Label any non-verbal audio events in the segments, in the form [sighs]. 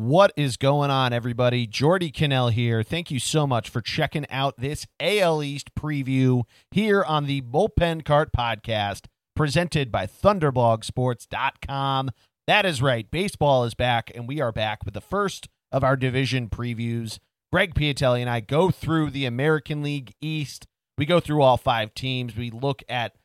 What is going on, everybody? Geordie Connell here. Thank you so much for checking out this AL East preview here on the Bullpen Cart Podcast, presented by ThunderblogSports.com. That is right. Baseball is back, and we are back with the first of our division previews. Greg Piatelli and I go through the American League East. We go through all five teams. We look at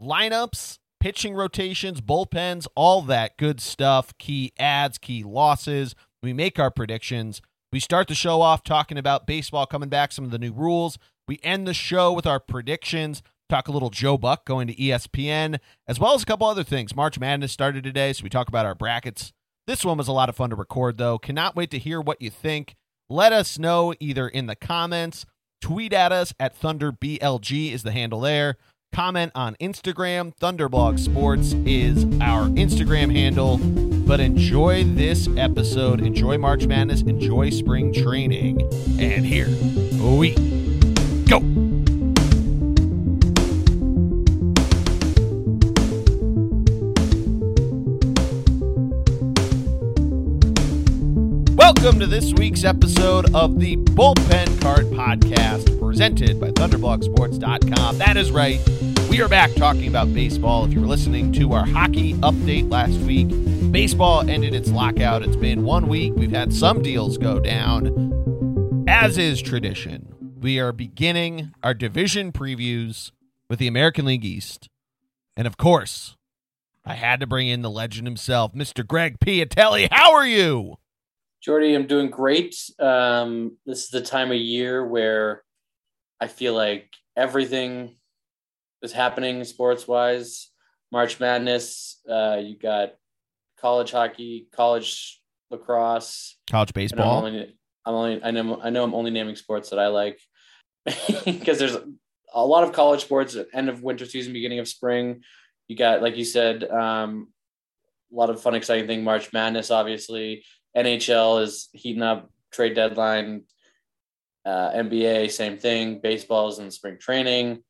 lineups, pitching rotations, bullpens, all that good stuff, key ads, key losses. We make our predictions. We start the show off talking about baseball coming back, some of the new rules. We end the show with our predictions, talk a little Joe Buck going to ESPN, as well as a couple other things. March Madness started today, so we talk about our brackets. This one was a lot of fun to record, though. Cannot wait to hear what you think. Let us know either in the comments, tweet at us at ThunderBLG is the handle there. Comment on Instagram. Thunderblog Sports is our Instagram handle. But enjoy this episode. Enjoy March Madness. Enjoy spring training. And here we go. Welcome to this week's episode of the Bullpen Cart Podcast, presented by ThunderblogSports.com. That is right. We are back talking about baseball. If you were listening to our hockey update last week, baseball ended its lockout. It's been one week. We've had some deals go down. As is tradition, we are beginning our division previews with the American League East. And of course, I had to bring in the legend himself, Mr. Greg Piatelli. How are you? Geordie, I'm doing great. Um, this is the time of year where I feel like everything is happening sports wise. March Madness, uh, you got college hockey, college lacrosse, college baseball. I'm only, I'm only, I know, I know, I'm only naming sports that I like [laughs] because there's a lot of college sports. At end of winter season, beginning of spring. You got, like you said, um, a lot of fun, exciting thing. March Madness, obviously. NHL is heating up, trade deadline. Uh, NBA, same thing. Baseball's in spring training.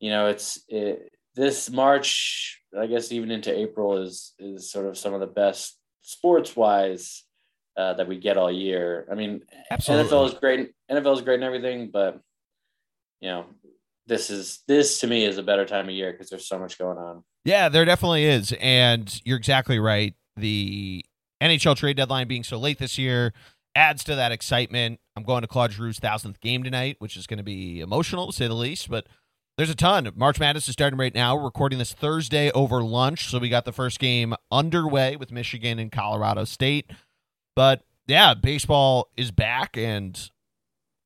You know, it's it, this March, I guess, even into April is is sort of some of the best sports wise uh, that we get all year. I mean, Absolutely. NFL is great. NFL is great and everything, but you know, this is this to me is a better time of year because there's so much going on. Yeah, there definitely is, and you're exactly right. The NHL trade deadline being so late this year adds to that excitement. I'm going to Claude Giroux's thousandth game tonight, which is going to be emotional to say the least. But there's a ton. March Madness is starting right now. We're recording this Thursday over lunch, so we got the first game underway with Michigan and Colorado State. But yeah, baseball is back and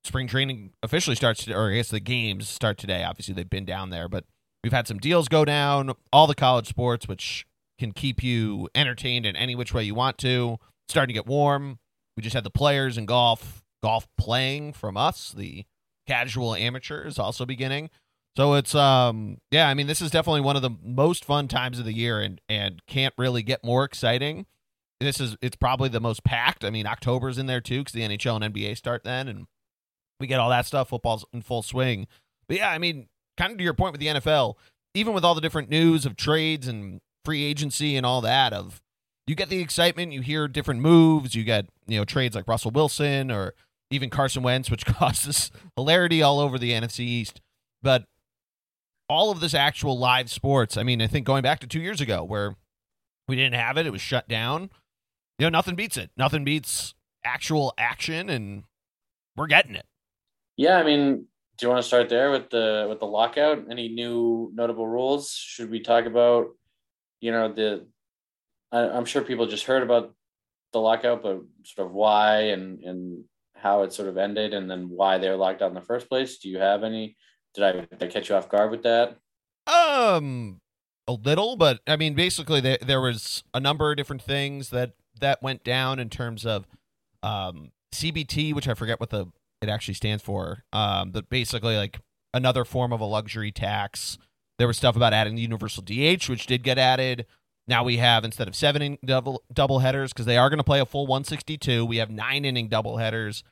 spring training officially starts, or I guess the games start today. Obviously, they've been down there, but we've had some deals go down. All the college sports, which can keep you entertained in any which way you want to. It's starting to get warm. We just had the players in golf, golf playing from us. The casual amateurs also beginning. So it's um yeah, I mean this is definitely one of the most fun times of the year and and can't really get more exciting. This is it's probably the most packed. I mean October's in there too cuz the NHL and NBA start then and we get all that stuff football's in full swing. But yeah, I mean kind of to your point with the NFL, even with all the different news of trades and free agency and all that of you get the excitement, you hear different moves, you get, you know, trades like Russell Wilson or even Carson Wentz, which [laughs] causes hilarity all over the NFC East. But all of this actual live sports, I mean, I think going back to two years ago where we didn't have it, it was shut down. You know, nothing beats it. Nothing beats actual action, and we're getting it. Yeah, I mean, do you want to start there with the with the lockout? Any new notable rules? Should we talk about you know the I, i'm sure people just heard about the lockout but sort of why and and how it sort of ended and then why they were locked out in the first place do you have any did i, did I catch you off guard with that um a little but i mean basically there, there was a number of different things that that went down in terms of um cbt which i forget what the it actually stands for um but basically like another form of a luxury tax there was stuff about adding the universal DH, which did get added. Now we have instead of seven inning double double headers because they are going to play a full 162. We have nine inning double headers.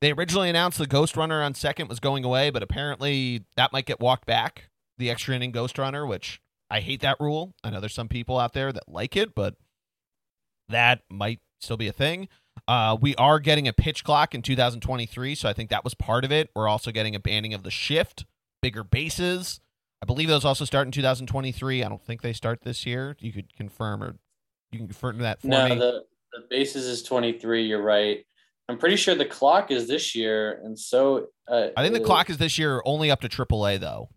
They originally announced the Ghost Runner on second was going away, but apparently that might get walked back. The extra inning Ghost Runner, which I hate that rule. I know there's some people out there that like it, but that might still be a thing. Uh, we are getting a pitch clock in 2023, so I think that was part of it. We're also getting a banning of the shift, bigger bases. I believe those also start in 2023. I don't think they start this year. You could confirm or you can confirm that for no, me. the the bases is 23. You're right. I'm pretty sure the clock is this year, and so uh, I think the clock is this year only up to AAA though.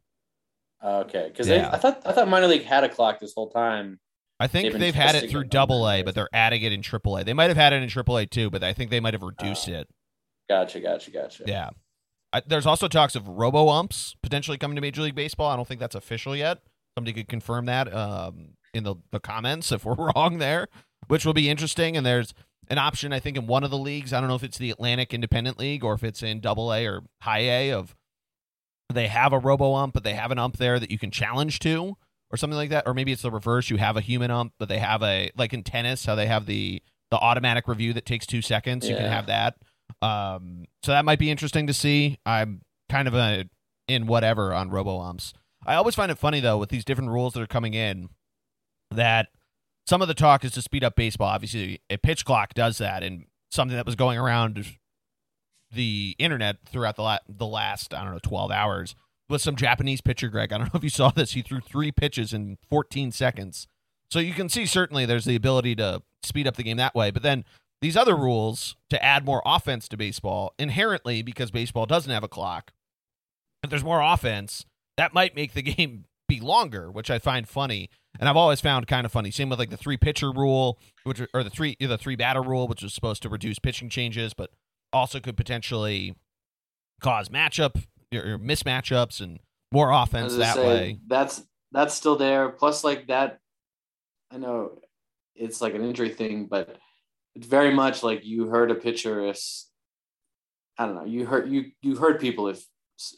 Okay, because Yeah. I thought I thought minor league had a clock this whole time. I think They've they've, had it through Double A, but they're adding it in AAA. They might have had it in AAA too, but I think they might have reduced Oh. it. Gotcha, gotcha, gotcha. Yeah. I, there's also talks of robo umps potentially coming to Major League Baseball. I don't think that's official yet. Somebody could confirm that um, in the, the comments if we're [laughs] wrong there, which will be interesting. And there's an option, I think, in one of the leagues. I don't know if it's the Atlantic Independent League or if it's in Double A or High A. Of they have a robo ump, but they have an ump there that you can challenge to, or something like that. Or maybe it's the reverse. You have a human ump, but they have a like in tennis how they have the the automatic review that takes two seconds. You can have that. Um, so that might be interesting to see. I'm kind of a, in whatever on robo umps. I always find it funny though with these different rules that are coming in that some of the talk is to speed up baseball. Obviously, a pitch clock does that, and something that was going around the internet throughout the la- the last I don't know twelve hours was some Japanese pitcher. Greg, I don't know if you saw this. He threw three pitches in 14 seconds. So you can see certainly there's the ability to speed up the game that way. But then these other rules to add more offense to baseball inherently because baseball doesn't have a clock. If there's more offense, that might make the [laughs] game be longer, which I find funny. And I've always found kind of funny. Same with like the three pitcher rule, which or the three the three batter rule, which was supposed to reduce pitching changes, but also could potentially cause matchup or mismatchups and more offense that say, way. That's that's still there. Plus, like that, I know it's like an injury thing, but it's very much like you hurt a pitcher. If I don't know, you hurt you you hurt people if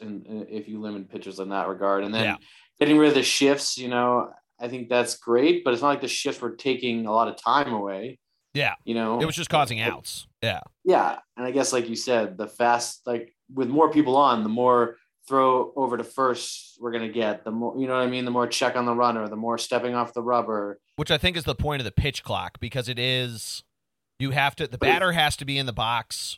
in, if you limit pitchers in that regard, and then Yeah. getting rid of the shifts. You know, I think that's great, but it's not like the shifts were taking a lot of time away. Yeah. You know, It was just causing outs. Yeah. yeah, and I guess like you said, the fast like with more people on, the more throw over to first we're gonna get. The more you know what I mean. The more check on the runner, the more stepping off the rubber. which I think is the point of the pitch clock because it is you have to the batter has to be in the box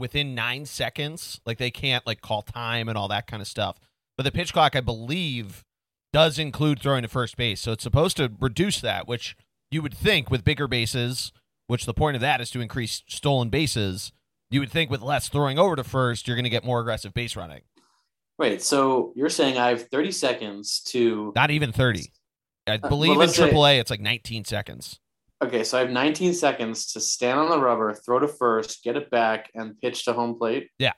within nine seconds. Like they can't like call time and all that kind of stuff. But the pitch clock, I believe, does include throwing to first base, so it's supposed to reduce that. Which you would think with bigger bases, which the point of that is to increase stolen bases. You would think with less throwing over to first, you're going to get more aggressive base running. Wait, so you're saying I have 30 seconds to Not even thirty. I uh, well, believe in let's say- AAA, it's like 19 seconds. Okay, so I have 19 seconds to stand on the rubber, throw to first, get it back, and pitch to home plate. Yeah.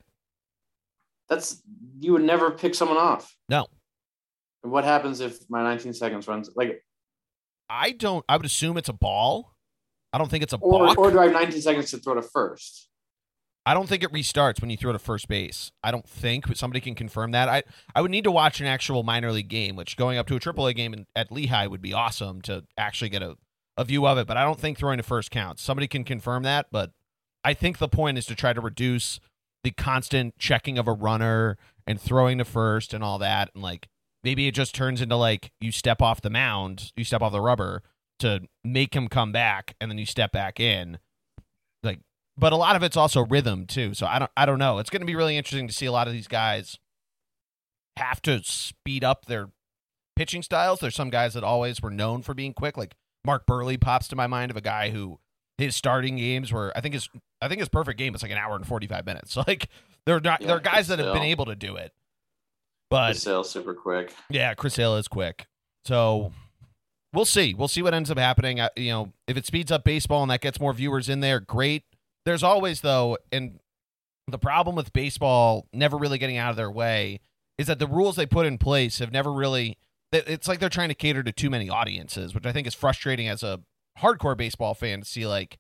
That's you would never pick someone off. No. What happens if my 19 seconds runs like I don't. I would assume it's a ball. I don't think it's a or, balk. or do I have 19 seconds to throw to first? I don't think it restarts when you throw to first base. I don't think but somebody can confirm that. I I would need to watch an actual minor league game, which going up to a AAA game in, at Lehigh would be awesome to actually get a, a view of it. But I don't think throwing to first counts. Somebody can confirm that, but I think the point is to try to reduce the constant checking of a runner and throwing to first and all that, and like maybe it just turns into like you step off the mound, you step off the rubber to make him come back, and then you step back in. Like but a lot of it's also rhythm too. So I don't I don't know. It's going to be really interesting to see a lot of these guys have to speed up their pitching styles. There's some guys that always were known for being quick, like Mark Buehrle pops to my mind of a guy who his starting games were I think his I think his perfect game was like an hour and 45 minutes. [laughs] Like there are not, Yeah, there are guys but that have been able to do it. But sale super quick. yeah, Chris Sale is quick. So we'll see. We'll see what ends up happening. I, you know, if it speeds up baseball and that gets more viewers in there, great. There's always though, and the problem with baseball never really getting out of their way is that the rules they put in place have never really. It- It's like they're trying to cater to too many audiences, which I think is frustrating as a hardcore baseball fan to see. Like,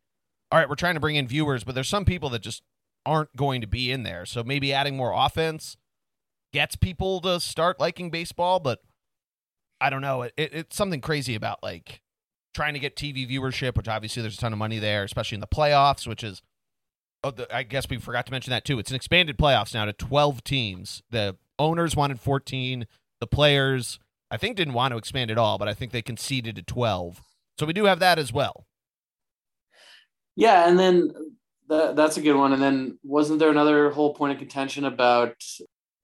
all right, we're trying to bring in viewers, but there's some people that just aren't going to be in there. So maybe adding more offense gets people to start liking baseball, but I don't know. It, it, it's something crazy about like trying to get TV viewership, which obviously there's a ton of money there, especially in the playoffs, which is. Oh, the, I guess we forgot to mention that too. It's an expanded playoffs now to 12 teams. The owners wanted 14. The players, I think, didn't want to expand at all, but I think they conceded to 12. So we do have that as well. Yeah, and then that, that's a good one. And then wasn't there another whole point of contention about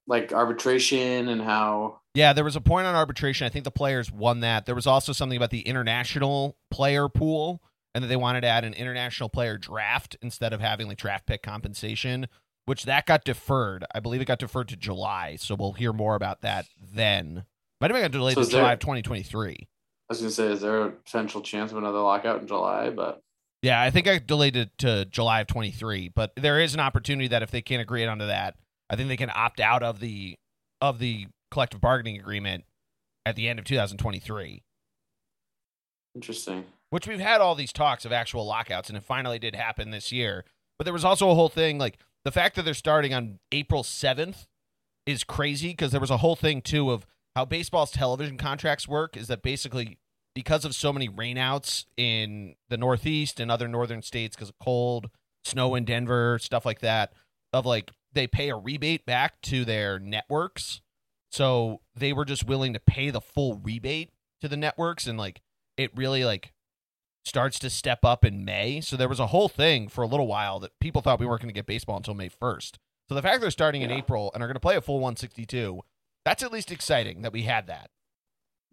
like arbitration and how? Yeah, there was a point on arbitration. I think the players won that. There was also something about the international player pool and that they wanted to add an international player draft instead of having like draft pick compensation, which that got deferred. I believe it got deferred to July. So we'll hear more about that then. Might have got delayed so to July there, of 2023. I was going to say, is there a potential chance of another lockout in July? But yeah, I think I delayed it to July of 23, but there is an opportunity that if they can't agree it onto that, I think they can opt out of the of the collective bargaining agreement at the end of 2023. Interesting. Which we've had all these talks of actual lockouts and it finally did happen this year. But there was also a whole thing like the fact that they're starting on April 7th is crazy because there was a whole thing too of how baseball's television contracts work is that basically because of so many rainouts in the Northeast and other northern states because of cold, snow in Denver, stuff like that, of like they pay a rebate back to their networks. So they were just willing to pay the full rebate to the networks and like it really like starts to step up in May. So there was a whole thing for a little while that people thought we weren't going to get baseball until May 1st. So the fact they're starting yeah. in April and are going to play a full 162, that's at least exciting that we had that.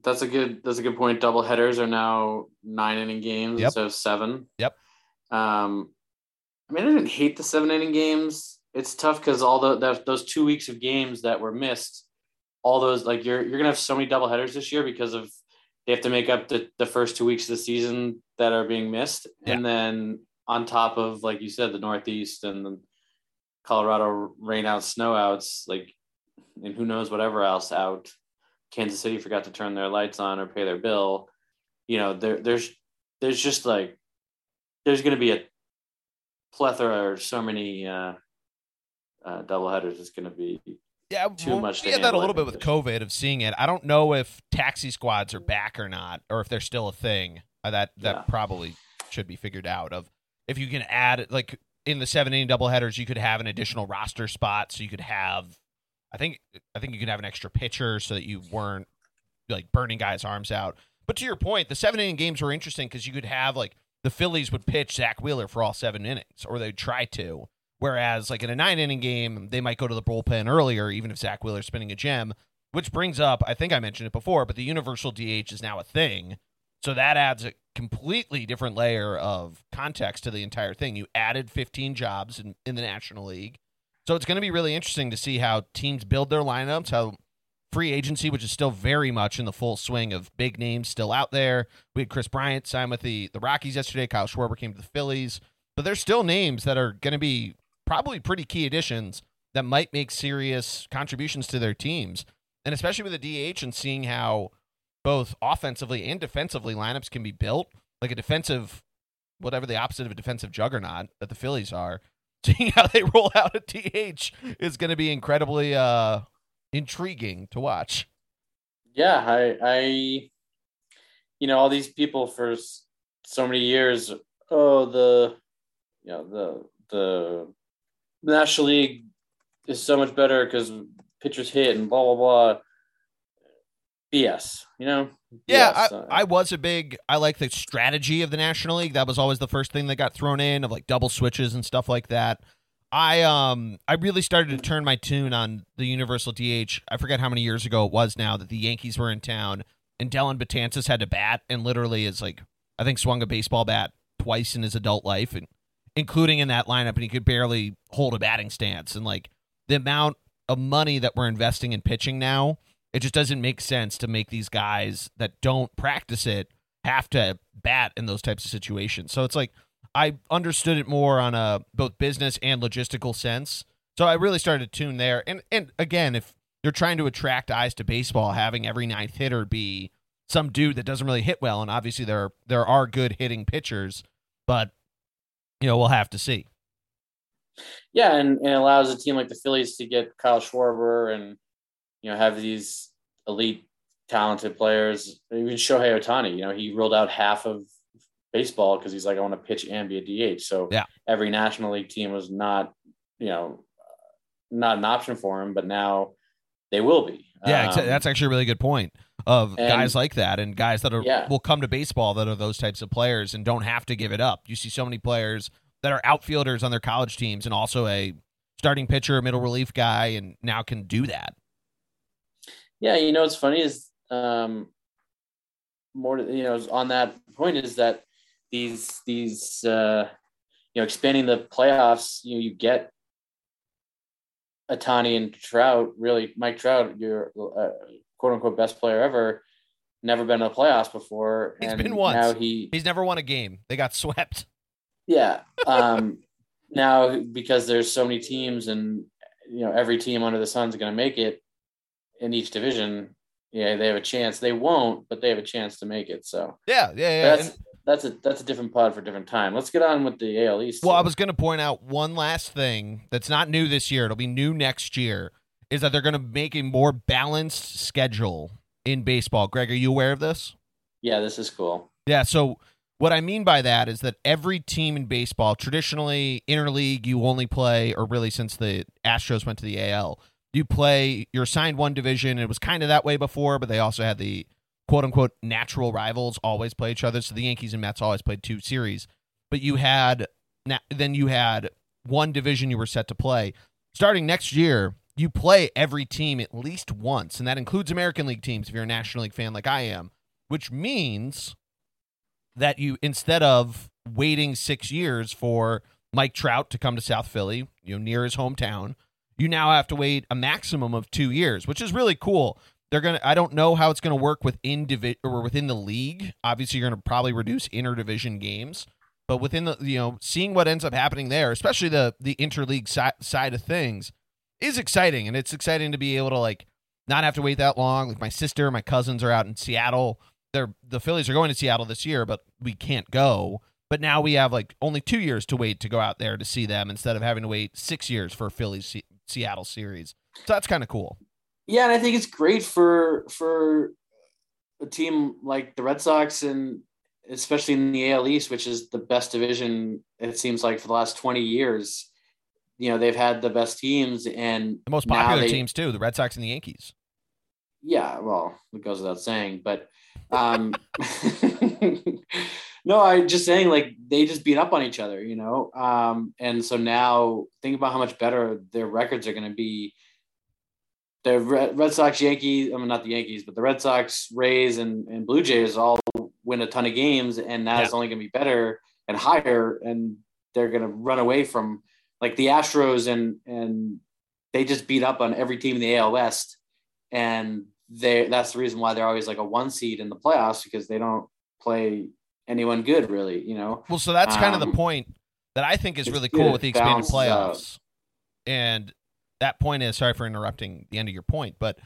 That's a good. That's a good point. Double headers are now nine inning games yep. instead of seven. Yep. Um, I mean, I didn't hate the seven inning games. It's tough because all the that, those two weeks of games that were missed, all those like you're you're gonna have so many double headers this year because of they have to make up the, the first two weeks of the season that are being missed, yeah. and then on top of like you said, the Northeast and the Colorado rainouts, snowouts, like, and who knows whatever else out Kansas City forgot to turn their lights on or pay their bill, you know, there, there's there's just like there's going to be a plethora or so many uh, uh, double headers. It's going to be yeah, too well, much. We had that a little bit with COVID of seeing it. I don't know if taxi squads are back or not, or if they're still a thing. Uh, that that yeah. probably should be figured out. Of if you can add like in the seven inning double headers, you could have an additional roster spot, so you could have I think I think you could have an extra pitcher so that you weren't like burning guys' arms out. But to your point, the seven inning games were interesting because you could have like the Phillies would pitch Zach Wheeler for all seven innings, or they'd try to. Whereas like in a nine inning game, they might go to the bullpen earlier, even if Zach Wheeler's spinning a gem. Which brings up, I think I mentioned it before, but the universal DH is now a thing. So that adds a completely different layer of context to the entire thing. You added 15 jobs in, in the National League. So it's going to be really interesting to see how teams build their lineups, how free agency, which is still very much in the full swing of big names still out there. We had Kris Bryant sign with the, the Rockies yesterday. Kyle Schwarber came to the Phillies. But there's still names that are going to be probably pretty key additions that might make serious contributions to their teams. And especially with the DH and seeing how both offensively and defensively lineups can be built, like a defensive, whatever the opposite of a defensive juggernaut that the Phillies are seeing how they roll out a DH is going to be incredibly uh, intriguing to watch. Yeah, I, I, you know, all these people for so many years. Oh, the, you know, the the National League is so much better because pitchers hit and blah blah blah. BS, you know. Yeah, I, uh, I was a big. I like the strategy of the National League. That was always the first thing that got thrown in of like double switches and stuff like that. I um I really started to turn my tune on the Universal DH. I forget how many years ago it was now that the Yankees were in town and Dellin Betances had to bat and literally is like I think swung a baseball bat twice in his adult life and including in that lineup and he could barely hold a batting stance and like the amount of money that we're investing in pitching now it just doesn't make sense to make these guys that don't practice it have to bat in those types of situations. So it's like I understood it more on a both business and logistical sense. So I really started to tune there. And and again, if you're trying to attract eyes to baseball, having every ninth hitter be some dude that doesn't really hit well, and obviously there there are good hitting pitchers, but you know we'll have to see. Yeah, and, and it allows a team like the Phillies to get Kyle Schwarber and you know, have these elite talented players. Even Shohei Ohtani, you know, he ruled out half of baseball because he's like, I want to pitch and be a DH. So yeah. every National League team was not, you know, not an option for him, but now they will be. Yeah, um, that's actually a really good point of and, guys like that and guys that are yeah. will come to baseball that are those types of players and don't have to give it up. You see so many players that are outfielders on their college teams and also a starting pitcher, middle relief guy, and now can do that. Yeah, you know what's funny is um, more you know on that point is that these these uh, you know expanding the playoffs, you know, you get Ohtani and Trout. Really, Mike Trout, your uh, quote unquote best player ever. Never been in the playoffs before. [laughs] He's been once. Now he he's never won a game. They got swept. Yeah. [laughs] Um, now because there's so many teams and you know every team under the sun's going to make it in each division yeah they have a chance. They won't but they have a chance to make it. So yeah yeah, yeah. that's and, that's a that's a different pod for a different time. Let's get on with the AL East. Well I was going to point out one last thing that's not new this year. It'll be new next year is that they're going to make a more balanced schedule in baseball. Greg are you aware of this? Yeah this is cool. Yeah so what I mean by that is that every team in baseball, traditionally interleague, you only play, or really since the Astros went to the AL, you play, you're assigned one division. It was kind of that way before, but they also had the quote unquote natural rivals always play each other. So the Yankees and Mets always played two series. But you had, then you had one division you were set to play. Starting next year, you play every team at least once, and that includes American League teams if you're a National League fan like I am, which means that you instead of waiting six years for Mike Trout to come to South Philly, you know, near his hometown, you now have to wait a maximum of two years, which is really cool. They're gonna. I don't know how it's gonna work within divi- or within the league. Obviously, you're gonna probably reduce interdivision games, but within the you know, seeing what ends up happening there, especially the the interleague si- side of things, is exciting, and it's exciting to be able to like not have to wait that long. Like my sister, my cousins are out in Seattle they're the Phillies are going to Seattle this year, but we can't go. But now we have like only two years to wait to go out there to see them instead of having to wait six years for Phillies Seattle series. So that's kind of cool. Yeah, and I think it's great for for a team like the Red Sox and especially in the AL East, which is the best division it seems like for the last twenty years. You know, they've had the best teams and the most popular they, teams too, the Red Sox and the Yankees. Yeah, well, it goes without saying, but um, [laughs] [laughs] no, I just saying like they just beat up on each other, you know. Um, and so now think about how much better their records are going to be. The Red Sox, Yankees, I mean not the Yankees, but the Red Sox, Rays, and, and Blue Jays all win a ton of games, and now yeah. only going to be better and higher, and they're going to run away from like the Astros and and they just beat up on every team in the AL West, and they that's the reason why they're always like a one seed in the playoffs because they don't play anyone good really, you know. Well, so that's kind um, of the point that I think is really cool with the expanded playoffs. And that point is sorry for interrupting the end of your point, but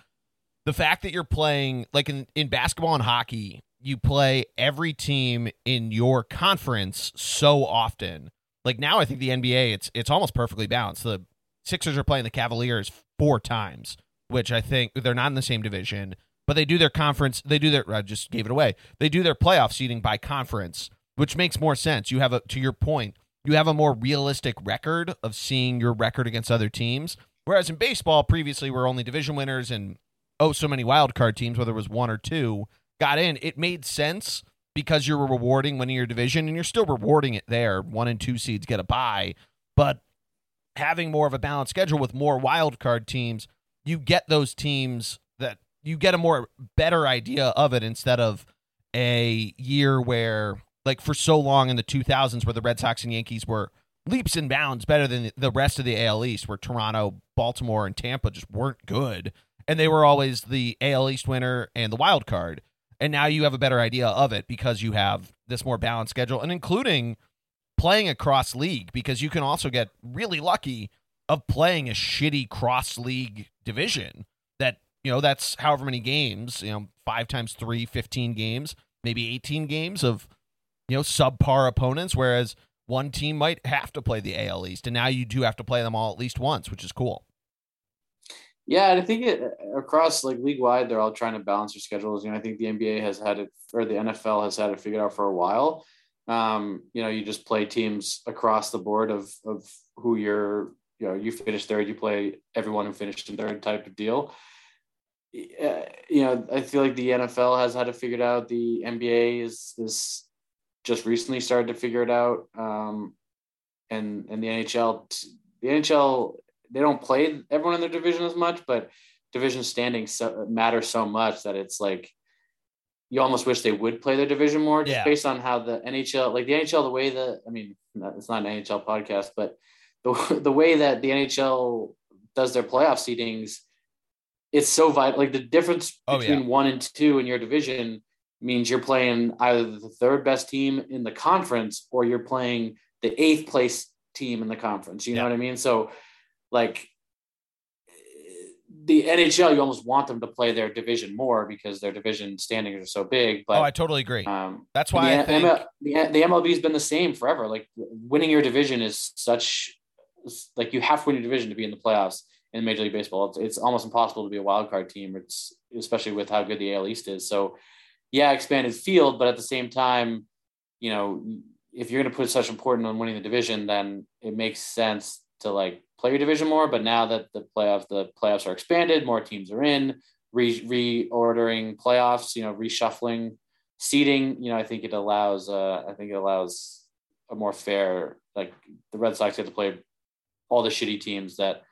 the fact that you're playing like in, in basketball and hockey, you play every team in your conference so often. Like now I think the NBA it's it's almost perfectly balanced. The Sixers are playing the Cavaliers four times which I think they're not in the same division, but they do their conference. They do their. I just gave it away. They do their playoff seeding by conference, which makes more sense. You have a to your point. You have a more realistic record of seeing your record against other teams. Whereas in baseball, previously we're only division winners and oh, so many wild card teams, whether it was one or two, got in. It made sense because you're rewarding winning your division and you're still rewarding it there. One and two seeds get a bye, but having more of a balanced schedule with more wild card teams you get those teams you get a more better idea of it instead of a year where like for so long in the 2000s where the Red Sox and Yankees were leaps and bounds better than the rest of the AL East where Toronto, Baltimore and Tampa just weren't good and they were always the AL East winner and the wild card. And now you have a better idea of it because you have this more balanced schedule and including playing across league because you can also get really lucky of playing a shitty cross league division you know that's however many games you know five times three 15 games maybe 18 games of you know subpar opponents whereas one team might have to play the AL East and now you do have to play them all at least once which is cool yeah and I think it across like league wide they're all trying to balance their schedules you know I think the NBA has had it or the NFL has had it figured out for a while um, you know you just play teams across the board of of who you're you know you finish third, you play everyone who finished in third type of deal. Uh, you know, I feel like the NFL has had to figure it figured out. The NBA is is just recently started to figure it out. Um, and and the NHL the NHL they don't play everyone in their division as much, but division standings so, matter so much that it's like you almost wish they would play their division more, just Yeah. based on how the NHL, like the NHL, the way that I mean, it's not an NHL podcast, but the [laughs] the way that the NHL does their playoff seedings, it's so vital. Like the difference Oh, between yeah. one and two in your division means you're playing either the third best team in the conference or you're playing the eighth place team in the conference. You know what I mean? So, like the NHL, you almost want them to play their division more because their division standings are so big. But oh, I totally agree. um, That's why I the, think. ML, the, the MLB has been the same forever. Like winning your division is such like you have to win your division to be in the playoffs in Major League Baseball. It's, it's almost impossible to be a wild card team. It's especially with how good the AL East is. So yeah, expanded field, but at the same time, you know, if you're going to put such important on winning the division, then it makes sense to like play your division more. But now that the playoff the playoffs are expanded, more teams are in, re- reordering playoffs, you know, reshuffling seating, you know, I think it allows uh I think it allows a more fair like the Red Sox get to play all the shitty teams that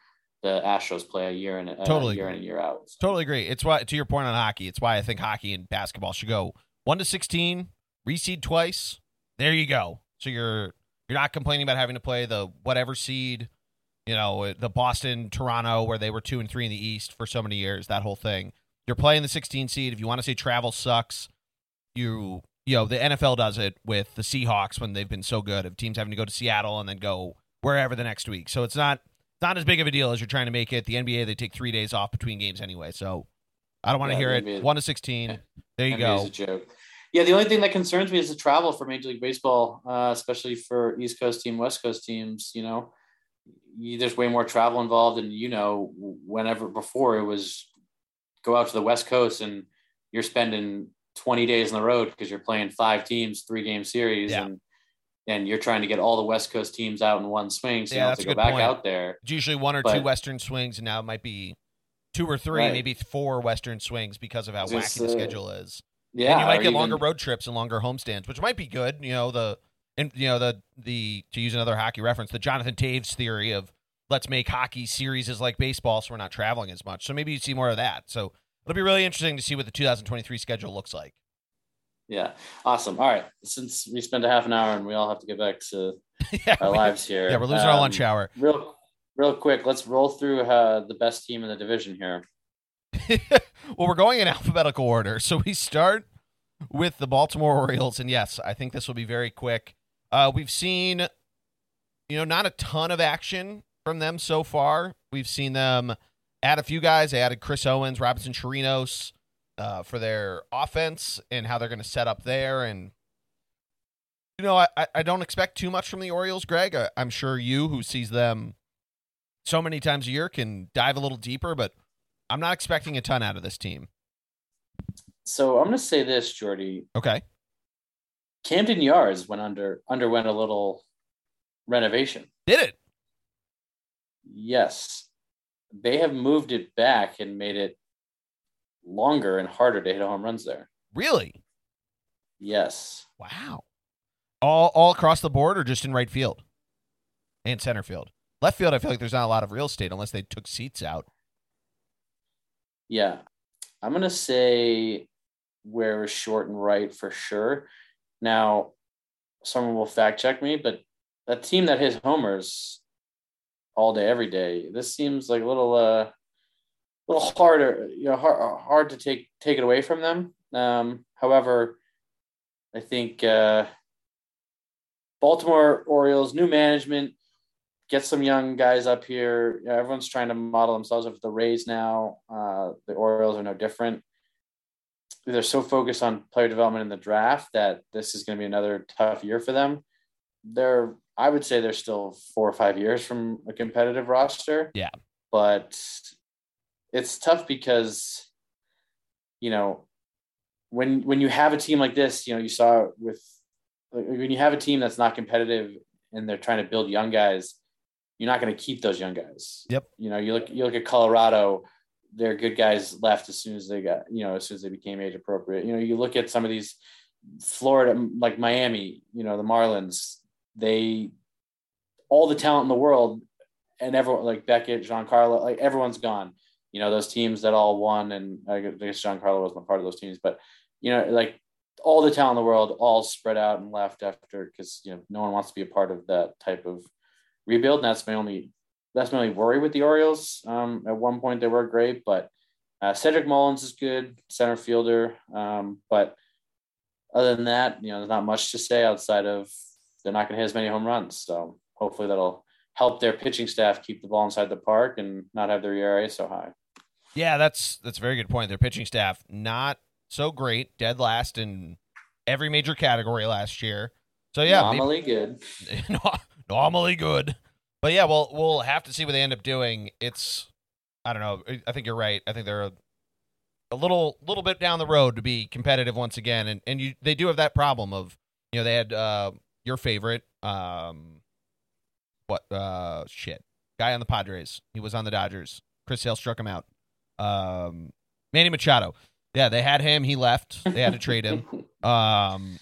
the Astros play a year in a Totally year in agree. and year out. Totally agree. It's why to your point on hockey. It's why I think hockey and basketball should go one to sixteen, reseed twice. There you go. So you're you're not complaining about having to play the whatever seed, you know, the Boston, Toronto, where they were two and three in the East for so many years. That whole thing. You're playing the 16 seed. If you want to say travel sucks, you you know the NFL does it with the Seahawks when they've been so good of teams having to go to Seattle and then go wherever the next week. So it's not not as big of a deal as you're trying to make it. The NBA they take three days off between games anyway, so I don't want to hear it. One to sixteen. [laughs] There you go. is a joke. Yeah, the only thing that concerns me is the travel for Major League Baseball, uh, especially for East Coast team, West Coast teams. You know, you, there's way more travel involved, and you know, whenever before it was go out to the West Coast and you're spending 20 days on the road because you're playing five teams, three game series, Yeah. and and you're trying to get all the West Coast teams out in one swing, so Yeah, you have that's to go back point. out there. It's usually one or two Western swings, and now it might be two or three, Right. maybe four Western swings because of how Just, wacky the schedule is. Yeah, and you might get longer even- road trips and longer homestands, which might be good. You know the and you know the the to use another hockey reference, the Jonathan Toews theory of let's make hockey series is like baseball, so we're not traveling as much. So maybe you see more of that. So it'll be really interesting to see what the 2023 schedule looks like. Yeah, awesome. All right, since we spent a half an hour and we all have to get back to [laughs] yeah, our we- lives here. yeah, we're losing our um, lunch hour. Real, real quick, let's roll through uh, the best team in the division here. [laughs] well, we're going in [laughs] alphabetical order. So we start with the Baltimore Orioles. And yes, I think this will be very quick. Uh, we've seen, you know, not a ton of action from them so far. We've seen them add a few guys. They added Chris Owings, Robinson Chirinos uh, for their offense and how they're going to set up there. And, you know, I, I- don't expect too much from the Orioles, Greg. I, I'm sure you, who sees them so many times a year, can dive a little deeper, but I'm not expecting a ton out of this team. So I'm going to say this, Geordie. Okay. Camden Yards went under underwent a little renovation. Did it? Yes, they have moved it back and made it longer and harder to hit home runs there. Really? Yes, Wow. All all across the board or just in right field and center field? Left field, I feel like there's not a lot of real estate unless they took seats out. yeah. I'm going to say where is short and right for sure. Now, someone will fact check me, but a team that hits homers all day, every day, this seems like a little, uh, little harder, you know, hard, hard to take take it away from them. Um, however, I think uh, Baltimore Orioles new management get some young guys up here. You know, everyone's trying to model themselves after the Rays now. Uh, the Orioles are no different. They're so focused on player development in the draft that this is going to be another tough year for them. They're, I would say, they're still four or five years from a competitive roster. Yeah. but it's tough because, you know, when when you have a team like this, you know, you saw with like, when you have a team that's not competitive and they're trying to build young guys, you're not going to keep those young guys. Yep. You know, you look you look at Colorado, they're good guys left as soon as they got, you know, as soon as they became age appropriate. You know, you look at some of these Florida like Miami, you know, the Marlins, they all the talent in the world, and everyone like Beckett, Giancarlo, like everyone's gone. You know those teams that all won, and I guess John Giancarlo wasn't part of those teams, but you know like all the talent in the world all spread out and left after because you know no one wants to be a part of that type of rebuild. And that's my only that's my only worry with the Orioles. Um, at one point they were great, but uh, Cedric Mullins is good center fielder. Um, but other than that, you know, there's not much to say outside of they're not going to hit as many home runs. So hopefully that'll help their pitching staff keep the ball inside the park and not have their ERA so high. Yeah, that's that's a very good point. Their pitching staff not so great, dead last in every major category last year. So yeah, normally good. [laughs] normally good. But yeah, well, we'll have to see what they end up doing. It's I don't know. I think you're right. I think they're a, a little little bit down the road to be competitive once again, and and you they do have that problem of you know they had uh, your favorite um what uh shit guy on the Padres. He was on the Dodgers. Chris Sale struck him out. Um, Manny Machado. Yeah, they had him. He left. They had to trade him. [laughs] Um,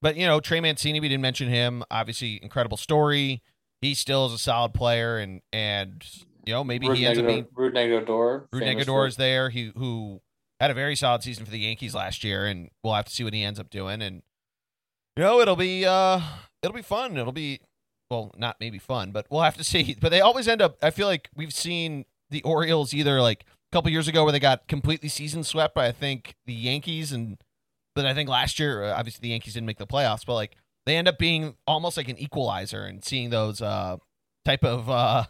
but you know Trey Mancini, we didn't mention him. Obviously, incredible story. He still is a solid player, and and you know, maybe he ends up being Rougned Odor. Rougned Odor is there. He who had a very solid season for the Yankees last year, and we'll have to see what he ends up doing. And you know, it'll be uh, it'll be fun. It'll be well, not maybe fun, but we'll have to see. But they always end up. I feel like we've seen the Orioles either like a couple years ago where they got completely season swept by I think the Yankees, and but I think last year uh, obviously the Yankees didn't make the playoffs, but like they end up being almost like an equalizer and seeing those uh type of uh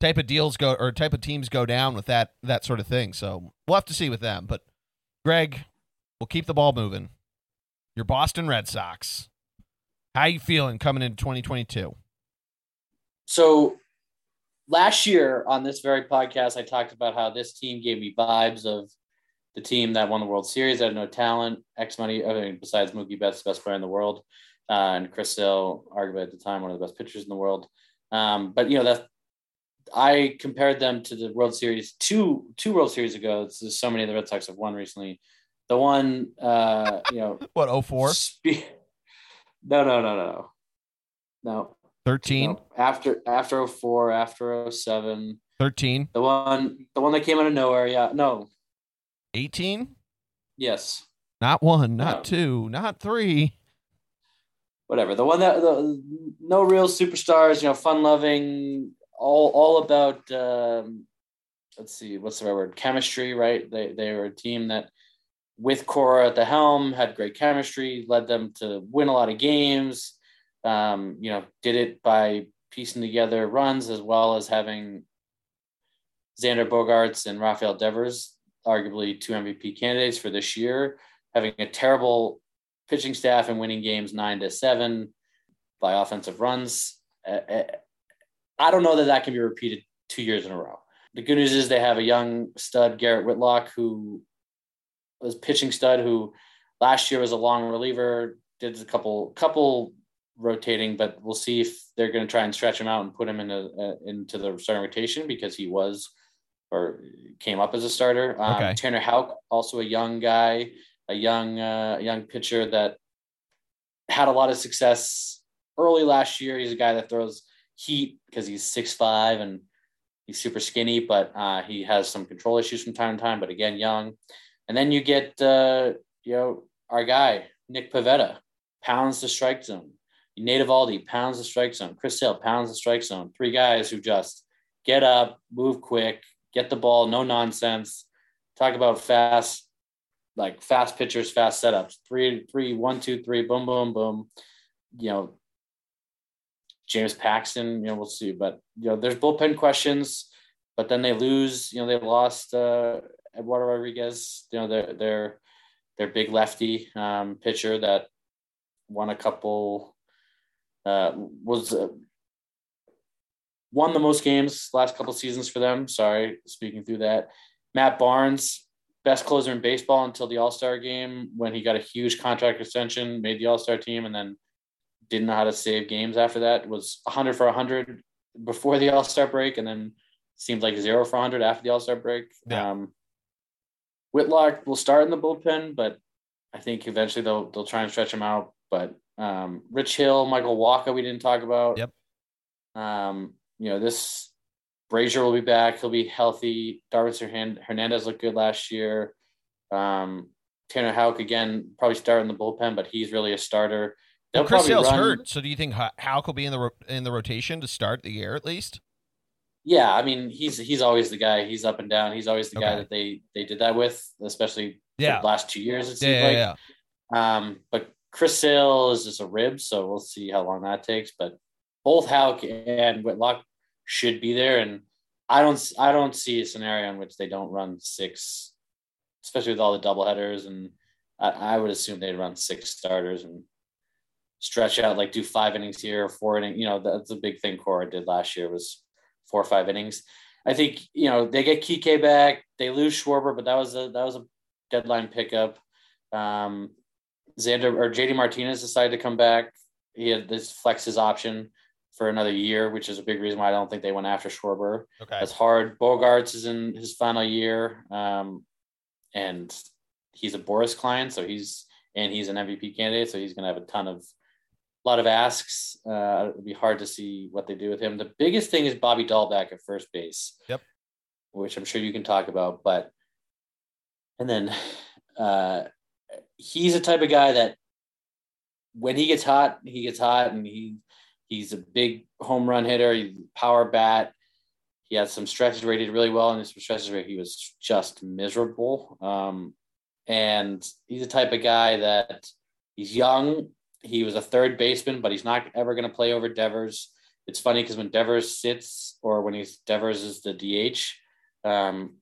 type of deals go or type of teams go down with that that sort of thing. So we'll have to see with them. But Greg, we'll keep the ball moving. Your Boston Red Sox. How you feeling coming into 2022? So last year on this very podcast, I talked about how this team gave me vibes of the team that won the World Series. I had no talent, X money, I mean, besides Mookie Betts, best player in the world, uh, and Chris Sale, arguably at the time one of the best pitchers in the world. Um, but you know that I compared them to the World Series two two World Series ago. There's so many of the Red Sox have won recently. The one, uh, you know, [laughs] what 04? Spe- [laughs] no, no, no, no, no. 13 no. after after 04, after 07. 13. The one, the one that came out of nowhere. Yeah, no. 18. Yes. Not one, not no. two, not three. Whatever. The one that the no real superstars. You know, fun loving all all about um, let's see what's the right word chemistry right they they were a team that with Cora at the helm had great chemistry led them to win a lot of games um, you know did it by piecing together runs as well as having Xander Bogaerts and Rafael Devers arguably two MVP candidates for this year having a terrible pitching staff and winning games 9 to 7 by offensive runs I don't know that that can be repeated two years in a row. The good news is they have a young stud, Garrett Whitlock, who was pitching stud, who last year was a long reliever, did a couple couple rotating, but we'll see if they're going to try and stretch him out and put him into uh, into the starting rotation because he was or came up as a starter. Um, okay. Tanner Houck, also a young guy, a young uh, young pitcher that had a lot of success early last year. He's a guy that throws heat because he's six five and he's super skinny, but uh, he has some control issues from time to time. But again, young. And then you get uh, you know our guy Nick Pivetta pounds the strike zone. Nate Eovaldi pounds the strike zone. Chris Sale pounds the strike zone. Three guys who just get up, move quick, get the ball, no nonsense. Talk about fast, like fast pitchers, fast setups. Three, three, one, two, three, boom, boom, boom. You know, James Paxton, you know, we'll see. But you know, there's bullpen questions. But then they lose. You know, they lost uh, Eduardo Rodriguez. You know, their their their big lefty um, pitcher that won a couple. Uh, was uh, won the most games last couple seasons for them. Sorry, speaking through that. Matt Barnes, best closer in baseball until the All Star game when he got a huge contract extension, made the All Star team, and then didn't know how to save games after that. Was 100 for 100 before the All Star break, and then seemed like zero for 100 after the All Star break. Yeah. Um, Whitlock will start in the bullpen, but I think eventually they'll they'll try and stretch him out. But um, Rich Hill, Michael Wacha, we didn't talk about. Yep. Um, you know, this Brasier will be back. He'll be healthy. Darwin Hernandez looked good last year. Um, Tanner Houck again, probably start in the bullpen, but he's really a starter. They'll well, Chris run... hurt, so do you think Houck will be in the ro- in the rotation to start the year at least? Yeah, I mean he's he's always the guy. He's up and down. He's always the okay. guy that they they did that with, especially yeah. the last two years. It seems yeah, like. Yeah, yeah. Um, but Chris Sale is just a rib, so we'll see how long that takes. But both Houck and Whitlock should be there, and I don't I don't see a scenario in which they don't run six, especially with all the double headers, and I, I would assume they'd run six starters and stretch out like do five innings here or four innings. You know that's a big thing Cora did last year was four or five innings. I think you know they get Kike back, they lose Schwarber, but that was a that was a deadline pickup. Um, Xander or JD Martinez decided to come back. He had this flex his option for another year, which is a big reason why I don't think they went after Schwarber. Okay. That's hard. Bogaerts is in his final year. Um, and he's a Boras client, so he's and he's an MVP candidate, so he's gonna have a ton of a lot of asks. Uh, it'll be hard to see what they do with him. The biggest thing is Bobby Dalbec at first base. Yep. Which I'm sure you can talk about, but and then uh, he's a type of guy that when he gets hot, he gets hot, and he he's a big home run hitter, power bat. He had some stretches where he did really well, and some stretches where he was just miserable. Um, and he's the type of guy that he's young. He was a third baseman, but he's not ever going to play over Devers. It's funny because when Devers sits or when he's Devers is the DH, um,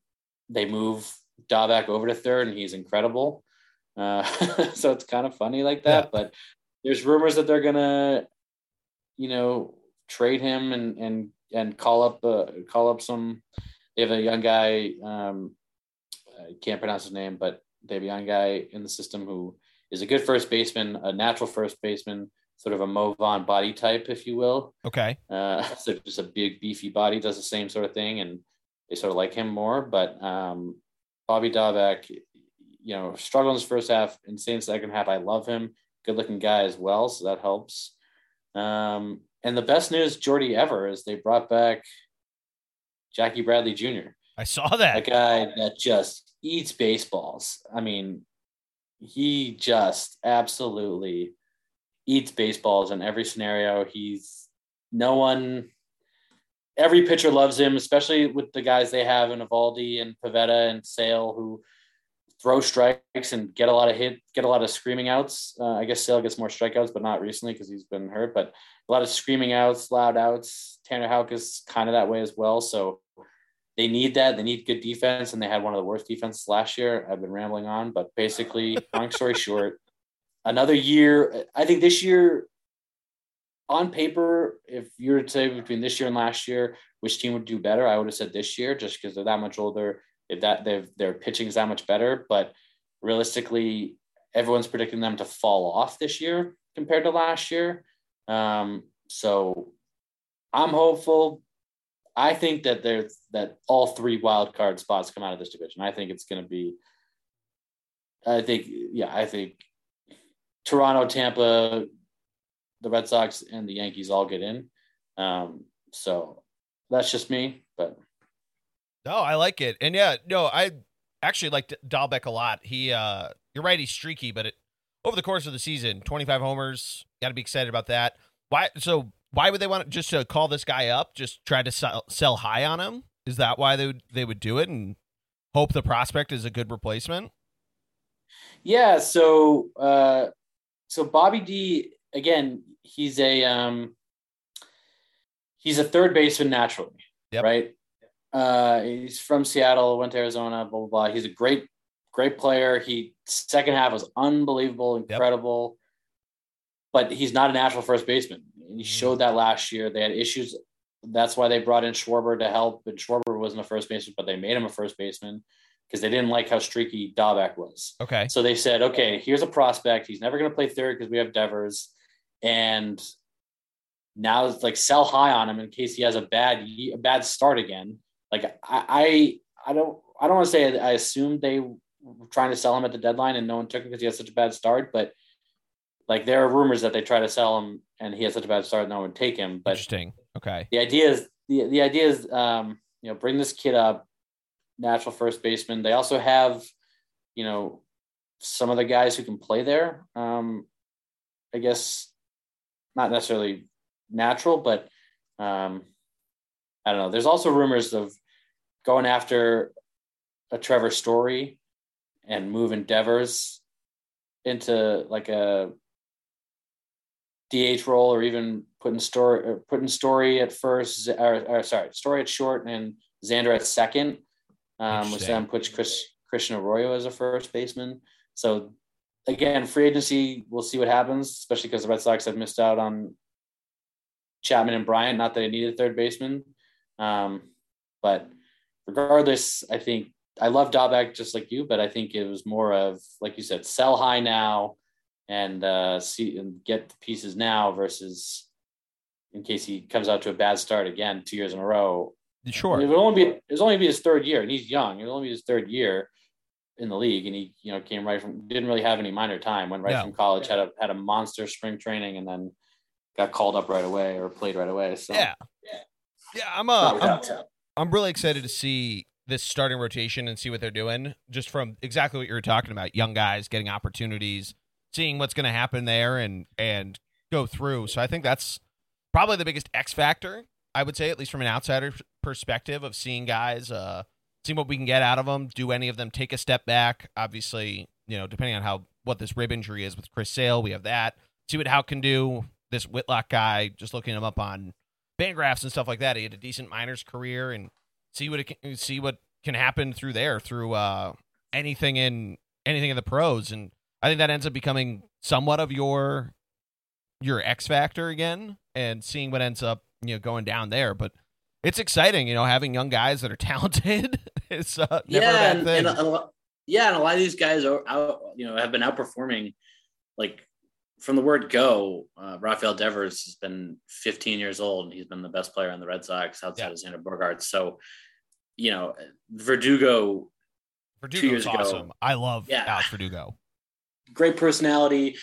they move Dalbec over to third, and he's incredible. Uh, [laughs] so it's kind of funny like that. Yeah. But there's rumors that they're gonna, you know, trade him and and and call up uh, call up some. They have a young guy. Um, I can't pronounce his name, but they have a young guy in the system who is a good first baseman, a natural first baseman, sort of a Mo Vaughn body type, if you will. Okay. Uh, [laughs] so just a big beefy body, does the same sort of thing, and they sort of like him more. But um, Bobby Dalbec, you know, struggled in his first half, insane second half. I love him. Good looking guy as well, so that helps. Um, and the best news, Geordie ever, is they brought back Jackie Bradley Jr. I saw that. A guy that just eats baseballs. I mean, he just absolutely eats baseballs in every scenario. He's no one every pitcher loves him, especially with the guys they have in Eovaldi and Pivetta and Sale who throw strikes and get a lot of hit, get a lot of screaming outs. Uh, I guess Sale gets more strikeouts, but not recently because he's been hurt. But a lot of screaming outs, loud outs. Tanner Houck is kind of that way as well. So they need that. They need good defense, and they had one of the worst defenses last year. I've been rambling on, but basically, long story [laughs] short, another year. I think this year, on paper, if you were to say between this year and last year, which team would do better, I would have said this year, just because they're that much older that they've their pitching is that much better. But realistically, everyone's predicting them to fall off this year compared to last year. Um, so I'm hopeful. I think that there's that all three wild card spots come out of this division. I think it's going to be. I think yeah, I think Toronto, Tampa, the Red Sox, and the Yankees all get in. Um, so that's just me, no, I like it. And yeah, no, I actually liked Dalbec a lot. He uh you're right, he's streaky, but it over the course of the season, 25 homers, got to be excited about that. Why so why would they want just to call this guy up, just try to sell, sell high on him? Is that why they would they would do it and hope the prospect is a good replacement? Yeah, so uh so Bobby D again, he's a um he's a third baseman naturally, yep. right? Uh, he's from Seattle, went to Arizona, blah, blah, blah. He's a great, great player. He second half was unbelievable, incredible. Yep. But he's not a natural first baseman. He mm. showed that last year. They had issues. That's why they brought in Schwarber to help. And Schwarber wasn't a first baseman, but they made him a first baseman because they didn't like how streaky Dalbec was. Okay. So they said, okay, here's a prospect. He's never going to play third because we have Devers. And now it's like sell high on him in case he has a bad a bad start again like I, I, I don't, I don't want to say I assumed they were trying to sell him at the deadline and no one took him because he had such a bad start, but like there are rumors that they try to sell him and he has such a bad start, no one would take him. But Interesting. Okay. The idea is the the idea is um, you know bring this kid up, natural first baseman. They also have you know some of the guys who can play there. Um, I guess not necessarily natural, but um, I don't know. There's also rumors of going after a Trevor Story and moving Devers into like a DH role, or even putting story putting Story at first, or, or, sorry, Story at short and Xander at second, um, which then puts Chris Christian Arroyo as a first baseman. So again, free agency, we'll see what happens, especially because the Red Sox have missed out on Chapman and Bryant. Not that they needed third baseman, um, but regardless, I think I love Dalbec just like you, but I think it was more of like you said, sell high now and uh, see and get the pieces now versus in case he comes out to a bad start again two years in a row. Sure, it would only be it would only be his third year, and he's young. It would only be his third year in the league, and he you know came right from didn't really have any minor time. Went right no. from college, had a had a monster spring training, and then got called up right away or played right away. So yeah, yeah, yeah I'm uh, I'm, really excited to see this starting rotation and see what they're doing. Just from exactly what you were talking about, young guys getting opportunities, seeing what's going to happen there, and and go through. So I think that's probably the biggest X factor. I would say, at least from an outsider perspective, of seeing guys, uh, seeing what we can get out of them. Do any of them take a step back? Obviously, you know, depending on how what this rib injury is with Chris Sale, we have that. See what Houck can do. This Whitlock guy, just looking him up on Fangraphs and stuff like that. He had a decent minors career and see what it can see what can happen through there through uh, anything in anything in the pros. And I think that ends up becoming somewhat of your your X factor again and seeing what ends up you know going down there. But it's exciting you know having young guys that are [laughs] talented. It's uh, yeah and, and a, a, yeah and a lot of these guys are out you know have been outperforming like from the word go, uh, Rafael Devers has been 15 years old and he's been the best player on the Red Sox outside yeah. of Xander Bogaerts. So you know, Verdugo. Verdugo's awesome. Ago, I love yeah, Alex Verdugo. Great personality.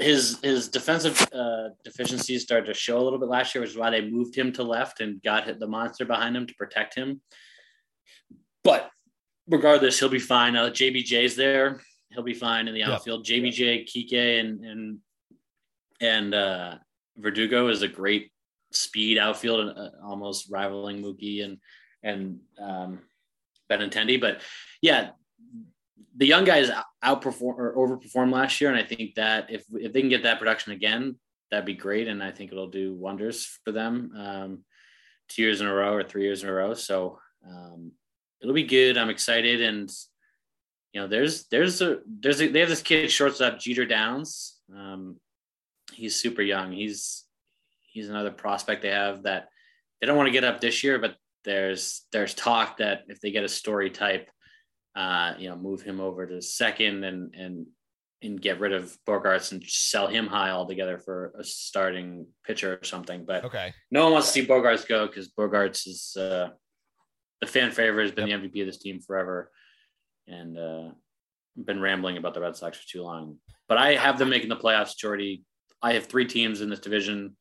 His his defensive uh, deficiencies started to show a little bit last year, which is why they moved him to left and got hit the monster behind him to protect him. But regardless, he'll be fine. Uh, JBJ's there. He'll be fine in the outfield. Yep. JBJ, Kike, and and and uh, Verdugo is a great speed outfield, and uh, almost rivaling Mookie and and um, Benintendi. But yeah, the young guys outperform or overperformed last year, and I think that if if they can get that production again, that'd be great, and I think it'll do wonders for them. Um, two years in a row or three years in a row, so um, it'll be good. I'm excited, and you know, there's there's a there's a, they have this kid shortstop Jeter Downs. Um, he's super young. He's he's another prospect they have that they don't want to get up this year, but there's there's talk that if they get a story type, uh, you know, move him over to second and and and get rid of Bogaerts and sell him high altogether for a starting pitcher or something. But okay, no one wants to see Bogaerts go because Bogaerts is uh, the fan favorite, has been yep. the MVP of this team forever, and uh, been rambling about the Red Sox for too long. But I have them making the playoffs, Geordie. I have three teams in this division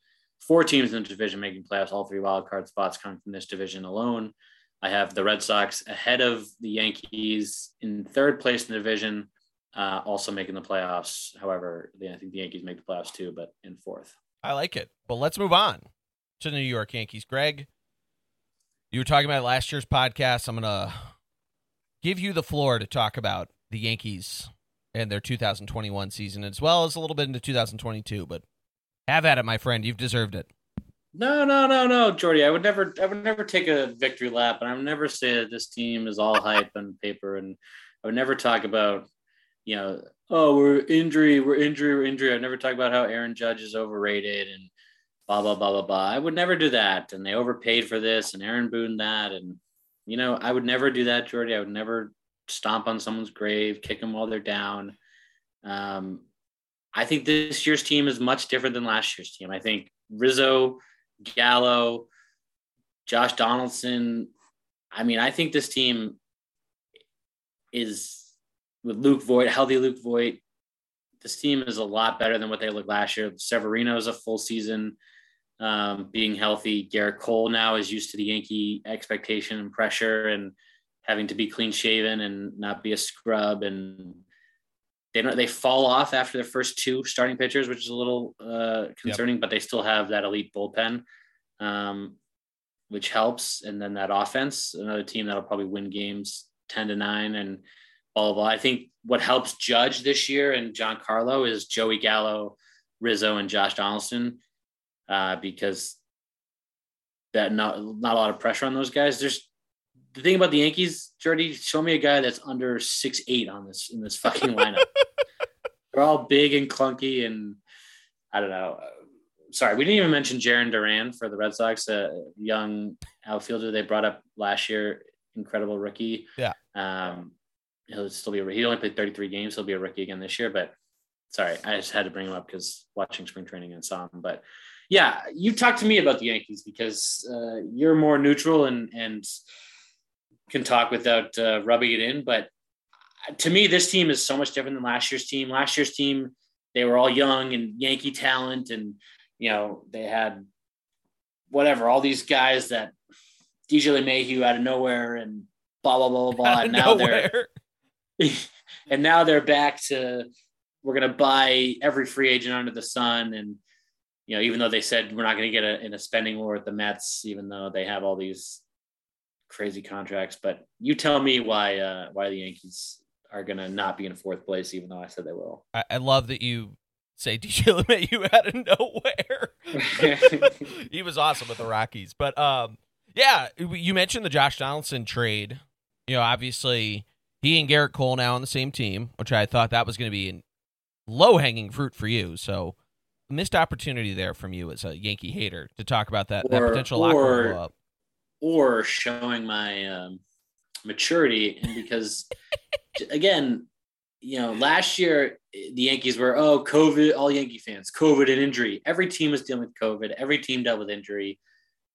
four teams in the division making playoffs. All three wild card spots coming from this division alone. I have the Red Sox ahead of the Yankees in third place in the division, uh, also making the playoffs. However, I think the Yankees make the playoffs too, but in fourth. I like it. But let's move on to the New York Yankees. Greg, you were talking about last year's podcast. I'm going to give you the floor to talk about the Yankees and their 2021 season, as well as a little bit into 2022. But have at it, my friend. You've deserved it. No, no, no, no, Geordie. I would never, I would never take a victory lap, and I would never say that this team is all hype and paper, and I would never talk about, you know, oh, we're injury, we're injury, we're injury. I'd never talk about how Aaron Judge is overrated and blah blah blah blah blah. I would never do that, and they overpaid for this, and Aaron Boone that, and you know, I would never do that, Geordie. I would never stomp on someone's grave, kick them while they're down. Um, I think this year's team is much different than last year's team. I think Rizzo, Gallo, Josh Donaldson. I mean, I think this team is with Luke Voit, healthy Luke Voit. This team is a lot better than what they looked last year. Severino is a full season. Um, being healthy. Gerrit Cole now is used to the Yankee expectation and pressure and having to be clean shaven and not be a scrub. And they don't, they fall off after their first two starting pitchers, which is a little uh, concerning, yep. but they still have that elite bullpen, um, which helps. And then that offense, another team that'll probably win games 10 to nine and blah, blah, blah. I think what helps Judge this year and Giancarlo is Joey Gallo, Rizzo, and Josh Donaldson uh, because that not not a lot of pressure on those guys. There's the thing about the Yankees, Geordie. Show me a guy that's under six eight on this in this fucking lineup. [laughs] They're all big and clunky, and I don't know. Sorry, we didn't even mention Jarren Duran for the Red Sox, a young outfielder they brought up last year. Incredible rookie. Yeah. Um, he'll still be a, he only played 33 games. He'll be a rookie again this year, but sorry, I just had to bring him up because watching spring training and saw him. But yeah, you talk to me about the Yankees because uh, you're more neutral and and can talk without uh, rubbing it in. But to me, this team is so much different than last year's team. Last year's team, they were all young and Yankee talent, and you know they had whatever all these guys that DJ LeMahieu out of nowhere and blah blah blah blah. And now nowhere. they're [laughs] and now they're back to we're gonna buy every free agent under the sun and you know, even though they said we're not going to get a, in a spending war with the Mets, even though they have all these crazy contracts. But you tell me why uh, why the Yankees are going to not be in fourth place, even though I said they will. I, I love that you say DJ LeMahieu out of nowhere. [laughs] he was awesome with the Rockies, but um, yeah, you mentioned the Josh Donaldson trade. You know, obviously he and Gerrit Cole now on the same team, which I thought that was going to be low hanging fruit for you. So missed opportunity there from you as a Yankee hater to talk about that, or, that potential locker room up. Or showing my um, maturity, and because [laughs] again, you know, last year the Yankees were oh COVID, all Yankee fans, COVID and injury. Every team was dealing with COVID. Every team dealt with injury,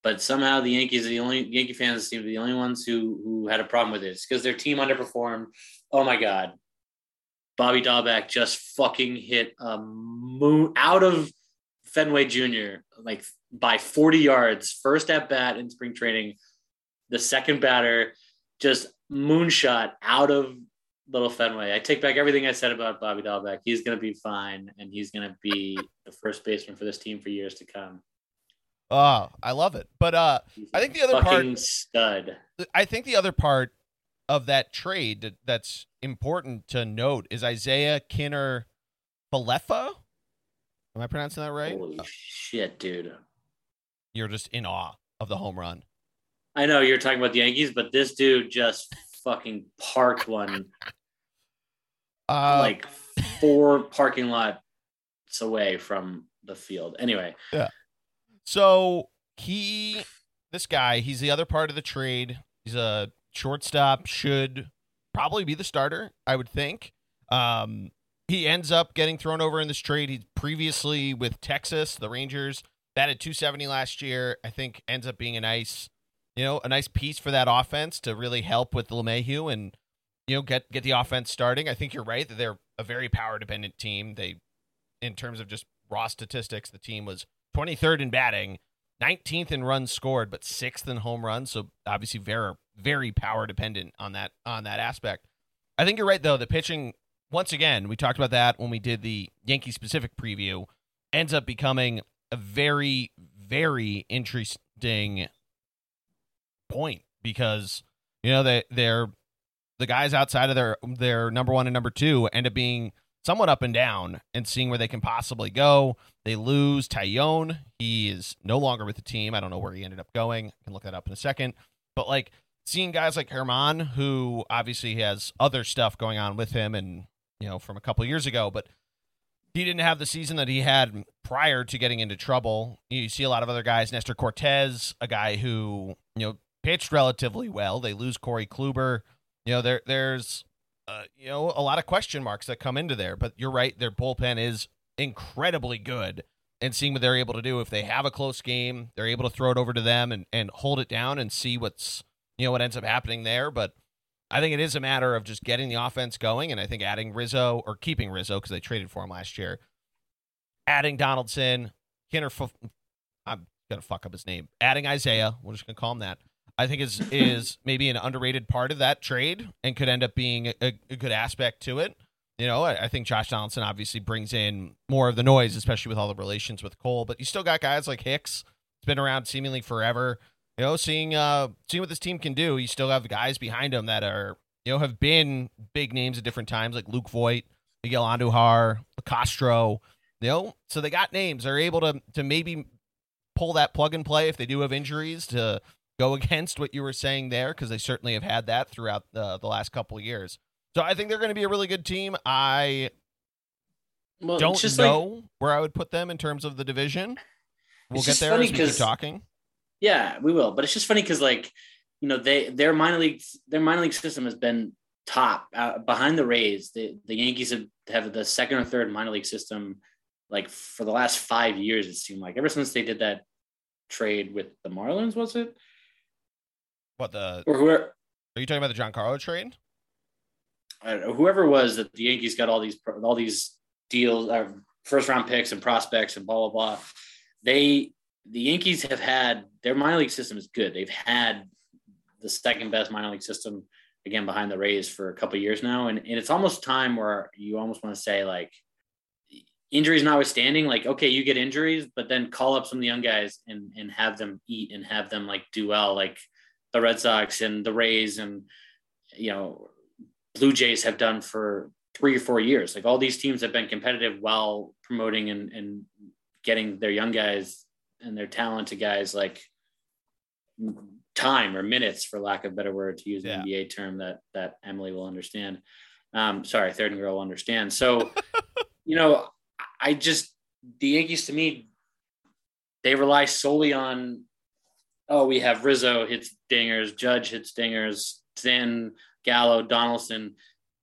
but somehow the Yankees are the only Yankee fans seem to be the only ones who who had a problem with this because their team underperformed. Oh my God, Bobby Dalbec just fucking hit a moon out of Fenway Jr. like by 40 yards, first at bat in spring training. The second batter just moonshot out of Little Fenway. I take back everything I said about Bobby Dalbec. He's going to be fine, and he's going to be the first baseman for this team for years to come. Oh, I love it. But uh, I think the other part, stud. I think the other part of that trade that's important to note is Isiah Kiner Falefa. Am I pronouncing that right? Holy shit, dude. You're just in awe of the home run. I know you're talking about the Yankees, but this dude just fucking parked one uh, like four parking lots away from the field. Anyway. Yeah. So he this guy, he's the other part of the trade. He's a shortstop, should probably be the starter, I would think. Um, he ends up getting thrown over in this trade. He's previously with Texas, the Rangers, batted 270 last year. I think ends up being a nice, you know, a nice piece for that offense to really help with LeMahieu and you know get get the offense starting. I think you're right that they're a very power dependent team. They, in terms of just raw statistics, the team was 23rd in batting, 19th in runs scored, but sixth in home runs. So obviously very very power dependent on that on that aspect. I think you're right though. The pitching once again, we talked about that when we did the Yankee specific preview, ends up becoming a very very interesting point because you know they they're the guys outside of their their number one and number two end up being somewhat up and down and seeing where they can possibly go. They lose Taillon. He is no longer with the team. I don't know where he ended up going. I can look that up in a second. But like seeing guys like Herman, who obviously has other stuff going on with him and, you know, from a couple years ago, but he didn't have the season that he had prior to getting into trouble. You see a lot of other guys, Nestor Cortes, a guy who, you know, pitched relatively well. They lose Corey Kluber. You know, there there's uh, you know, a lot of question marks that come into there, but you're right, their bullpen is incredibly good. And seeing what they're able to do if they have a close game, they're able to throw it over to them and, and hold it down and see what's you know what ends up happening there. But I think it is a matter of just getting the offense going, and I think adding Rizzo or keeping Rizzo because they traded for him last year, adding Donaldson, Kiner. I'm gonna fuck up his name. Adding Isiah, we're just gonna call him that. I think is is [laughs] maybe an underrated part of that trade and could end up being a, a good aspect to it. You know, I, I, think Josh Donaldson obviously brings in more of the noise, especially with all the relations with Cole. But you still got guys like Hicks. It's been around seemingly forever. You know, seeing uh seeing what this team can do. You still have guys behind him that are you know have been big names at different times, like Luke Voit, Miguel Andujar, Castro. You know, so they got names. They're able to to maybe pull that plug and play if they do have injuries to go [laughs] against what you were saying there because they certainly have had that throughout the, the last couple of years. So I think they're going to be a really good team. I well, don't know like, where I would put them in terms of the division. We'll get there as we keep talking. Yeah, we will. But it's just funny because like you know they their minor league their minor league system has been top uh, behind the Rays. The the Yankees have, have the second or third minor league system like for the last five years. It seemed like ever since they did that trade with the Marlins, was it? What the? Or whoever? Are you talking about the Giancarlo trade? I don't know, whoever was that the Yankees got all these all these deals, uh, first round picks and prospects and blah blah blah. They the Yankees have had their minor league system is good. They've had the second best minor league system again behind the Rays for a couple years now, and, and it's almost time where you almost want to say like injuries notwithstanding, like okay, you get injuries, but then call up some of the young guys and and have them eat and have them like do well, like the Red Sox and the Rays and you know Blue Jays have done for three or four years. Like all these teams have been competitive while promoting and, and getting their young guys and their talented guys like time or minutes, for lack of a better word, to use an yeah. NBA term that that Emily will understand. Um, sorry, third and girl will understand. So, [laughs] you know, I just the Yankees to me, they rely solely on. Oh, we have Rizzo hits dingers, Judge hits dingers, Zen Gallo, Donaldson,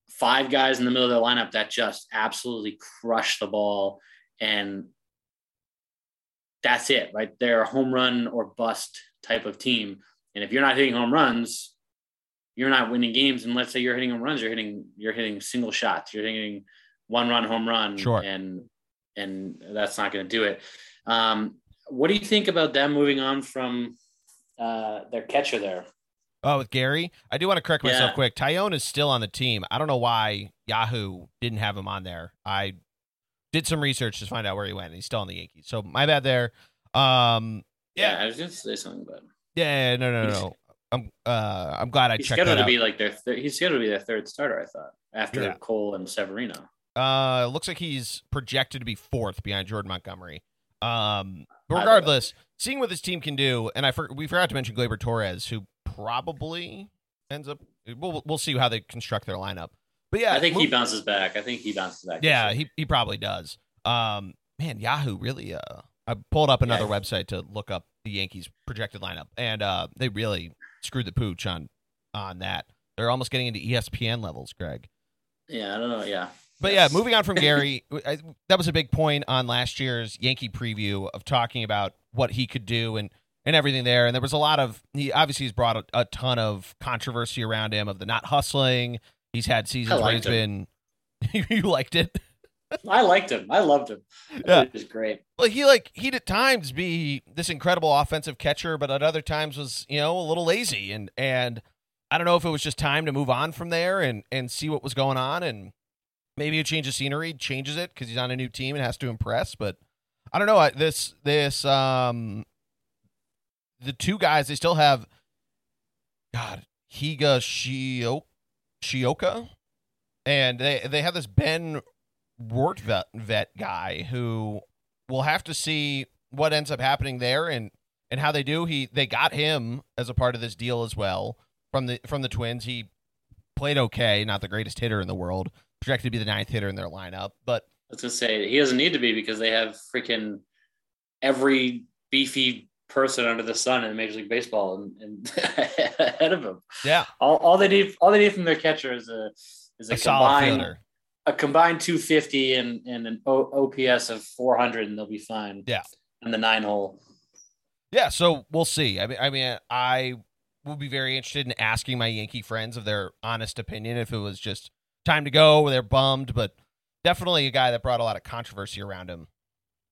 five guys in the middle of the lineup that just absolutely crush the ball. And that's it, right? They're a home run or bust type of team. And if you're not hitting home runs, you're not winning games. And let's say you're hitting home runs, you're hitting you're hitting single shots, you're hitting one run home run, sure. and and that's not going to do it. Um, what do you think about them moving on from uh, their catcher there? Oh, with Gary, I do want to correct myself yeah. quick. Taillon is still on the team. I don't know why Yahoo didn't have him on there. I did some research to find out where he went. and He's still on the Yankees, so my bad there. Um, yeah. yeah I was going to say something, but yeah, no, no, no, no. I'm uh, I'm glad I he's checked. Scheduled to out. be like their thir- he's scheduled to be their third starter. I thought after yeah. Cole and Severino. Uh, looks like he's projected to be fourth behind Jordan Montgomery. Um, but regardless, seeing what this team can do, and I for- we forgot to mention Gleyber Torres, who probably ends up. We'll we'll see how they construct their lineup. But yeah, I think move, he bounces back. I think he bounces back. Yeah, he he probably does. Um, man, Yahoo really. Uh, I pulled up another yeah. website to look up the Yankees projected lineup, and uh, they really screwed the pooch on on that. They're almost getting into ESPN levels, Greg. Yeah, I don't know. Yeah. But yeah, moving on from Gary, [laughs] I, that was a big point on last year's Yankee preview of talking about what he could do and and everything there. And there was a lot of he obviously has brought a, a ton of controversy around him of the not hustling. He's had seasons where he's him. been. [laughs] you liked it. I liked him. I loved him. Yeah, it was great. Well, he like he'd at times be this incredible offensive catcher, but at other times was you know a little lazy and and I don't know if it was just time to move on from there and and see what was going on and maybe a change of scenery changes it because he's on a new team and has to impress. But I don't know. This this um the two guys they still have God Higa Shio, Shioka, and they they have this Ben Rortvedt vet guy who we'll have to see what ends up happening there and and how they do. He they got him as a part of this deal as well from the from the Twins. He played okay, not the greatest hitter in the world, projected to be the ninth hitter in their lineup, but I was gonna say he doesn't need to be because they have freaking every beefy person under the sun in Major League Baseball and, and [laughs] ahead of him. Yeah. All, all they need all they need from their catcher is a is a, a combined a combined 250 and, and an o- OPS of 400 and they'll be fine. Yeah. And the nine hole. Yeah, so we'll see. I mean I mean I will be very interested in asking my Yankee friends of their honest opinion if it was just time to go they're bummed, but definitely a guy that brought a lot of controversy around him.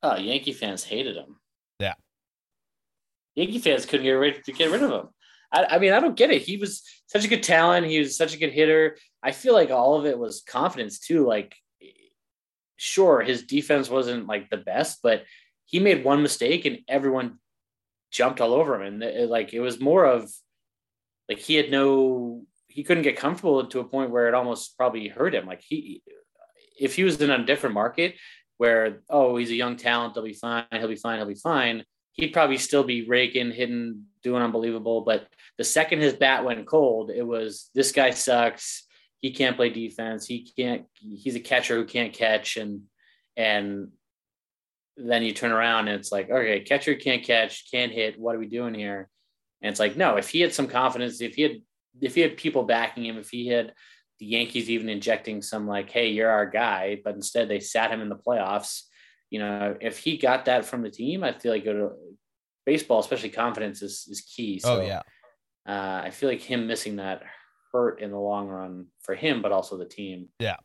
Oh, Yankee fans hated him. Yeah. Yankee fans couldn't get rid to get rid of him. I, I mean, I don't get it. He was such a good talent. He was such a good hitter. I feel like all of it was confidence too. Like, sure, his defense wasn't like the best, but he made one mistake and everyone jumped all over him. And it, like, it was more of like he had no, he couldn't get comfortable to a point where it almost probably hurt him. Like he, if he was in a different market where, oh, he's a young talent, they'll be fine, he'll be fine, he'll be fine. He'd probably still be raking, hitting, doing unbelievable. But the second his bat went cold, it was this guy sucks. He can't play defense. He can't. He's a catcher who can't catch, and and then you turn around and it's like, okay, catcher can't catch, can't hit. What are we doing here? And it's like, no. If he had some confidence, if he had if he had people backing him, if he had the Yankees even injecting some like, hey, you're our guy, but instead they sat him in the playoffs. You know, if he got that from the team, I feel like go to baseball, especially confidence is is key. So, oh yeah, uh, I feel like him missing that hurt in the long run for him, but also the team. Yeah.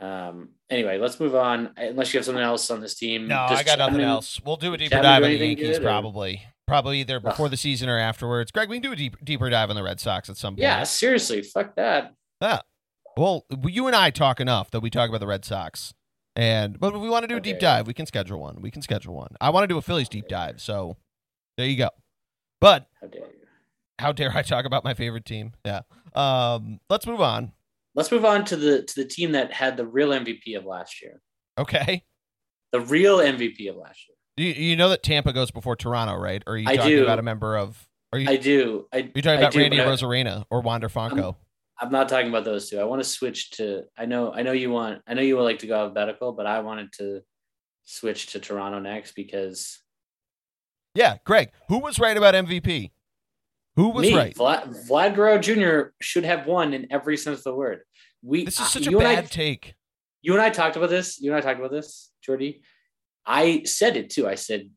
Um. Anyway, let's move on. Unless you have something else on this team. No, I got nothing else. We'll do a deeper dive on the Yankees probably. Probably either before Ugh. the season or afterwards. Greg, we can do a deep, deeper dive on the Red Sox at some point. Yeah, seriously, fuck that. Yeah. Well, you and I talk enough that we talk about the Red Sox. And but if we want to do a deep dive, we can schedule one. We can schedule one. I want to do a Phillies deep dive, so there you go. But how dare you? How dare I talk about my favorite team? Yeah. Um, let's move on. Let's move on to the to the team that had the real MVP of last year. Okay. The real MVP of last year. You, you know that Tampa goes before Toronto, right? Or are you I talking do. about a member of? Are you? I do. I, you talking about Randy Arozarena or Wander Franco? I'm, I'm, not talking about those two. I want to switch to. I know. I know you want. I know you would like to go alphabetical, but I wanted to switch to Toronto next because. Yeah, Greg. Who was right about MVP? Who was Me, right? Vlad, Vlad Guerrero Jr. should have won in every sense of the word. We. This is uh, such a bad I, take. You and I talked about this. You and I talked about this, Geordie. I said it too. I said,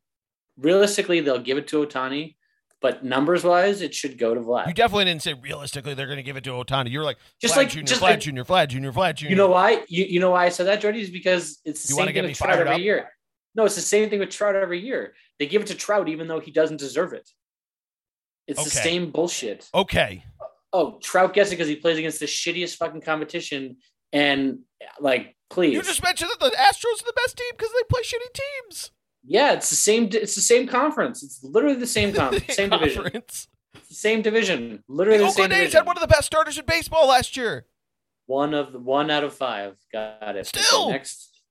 realistically, they'll give it to Ohtani, but numbers wise, it should go to Vlad. You definitely didn't say realistically they're going to give it to Ohtani. You were like, just Vlad like Jr., just Vlad like, Jr., Vlad Jr., Vlad Jr. You know why? You, you know why I said that, Geordie? Is because it's the you same thing with Trout every up? year. No, it's the same thing with Trout every year. They give it to Trout even though he doesn't deserve it. It's okay. the same bullshit. Okay. Oh, Trout gets it because he plays against the shittiest fucking competition, and like Please. You just mentioned that the Astros are the best team because they play shitty teams. Yeah, it's the same. It's the same conference. It's literally the same [laughs] conference, same conference. division. same division. Literally the, the Oakland A's had one of the best starters in baseball last year. One of the, one out of five. Got it. Still next,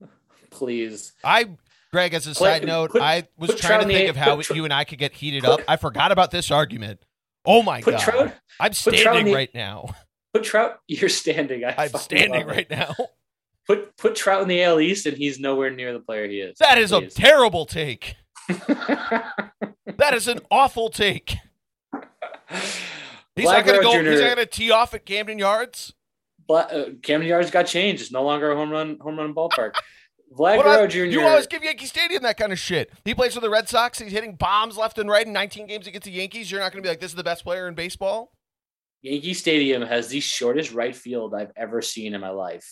[laughs] please. I Greg, as a put, side note, put, I was trying to think of how you and I could get heated up. I forgot about this argument. Oh my god! Trout, I'm standing right now. [laughs] Put Trout. [laughs] You're standing. I am standing right now. Put put Trout in the AL East, and he's nowhere near the player he is. That is a terrible take. [laughs] that is an awful take. He's Black not going to go. Jr. He's not going to tee off at Camden Yards. But, uh, Camden Yards got changed. It's no longer a home run home run ballpark. Vlad Guerrero Jr. You always give Yankee Stadium that kind of shit. He plays for the Red Sox. He's hitting bombs left and right in 19 games against the Yankees. You're not going to be like, this is the best player in baseball. Yankee Stadium has the shortest right field I've ever seen in my life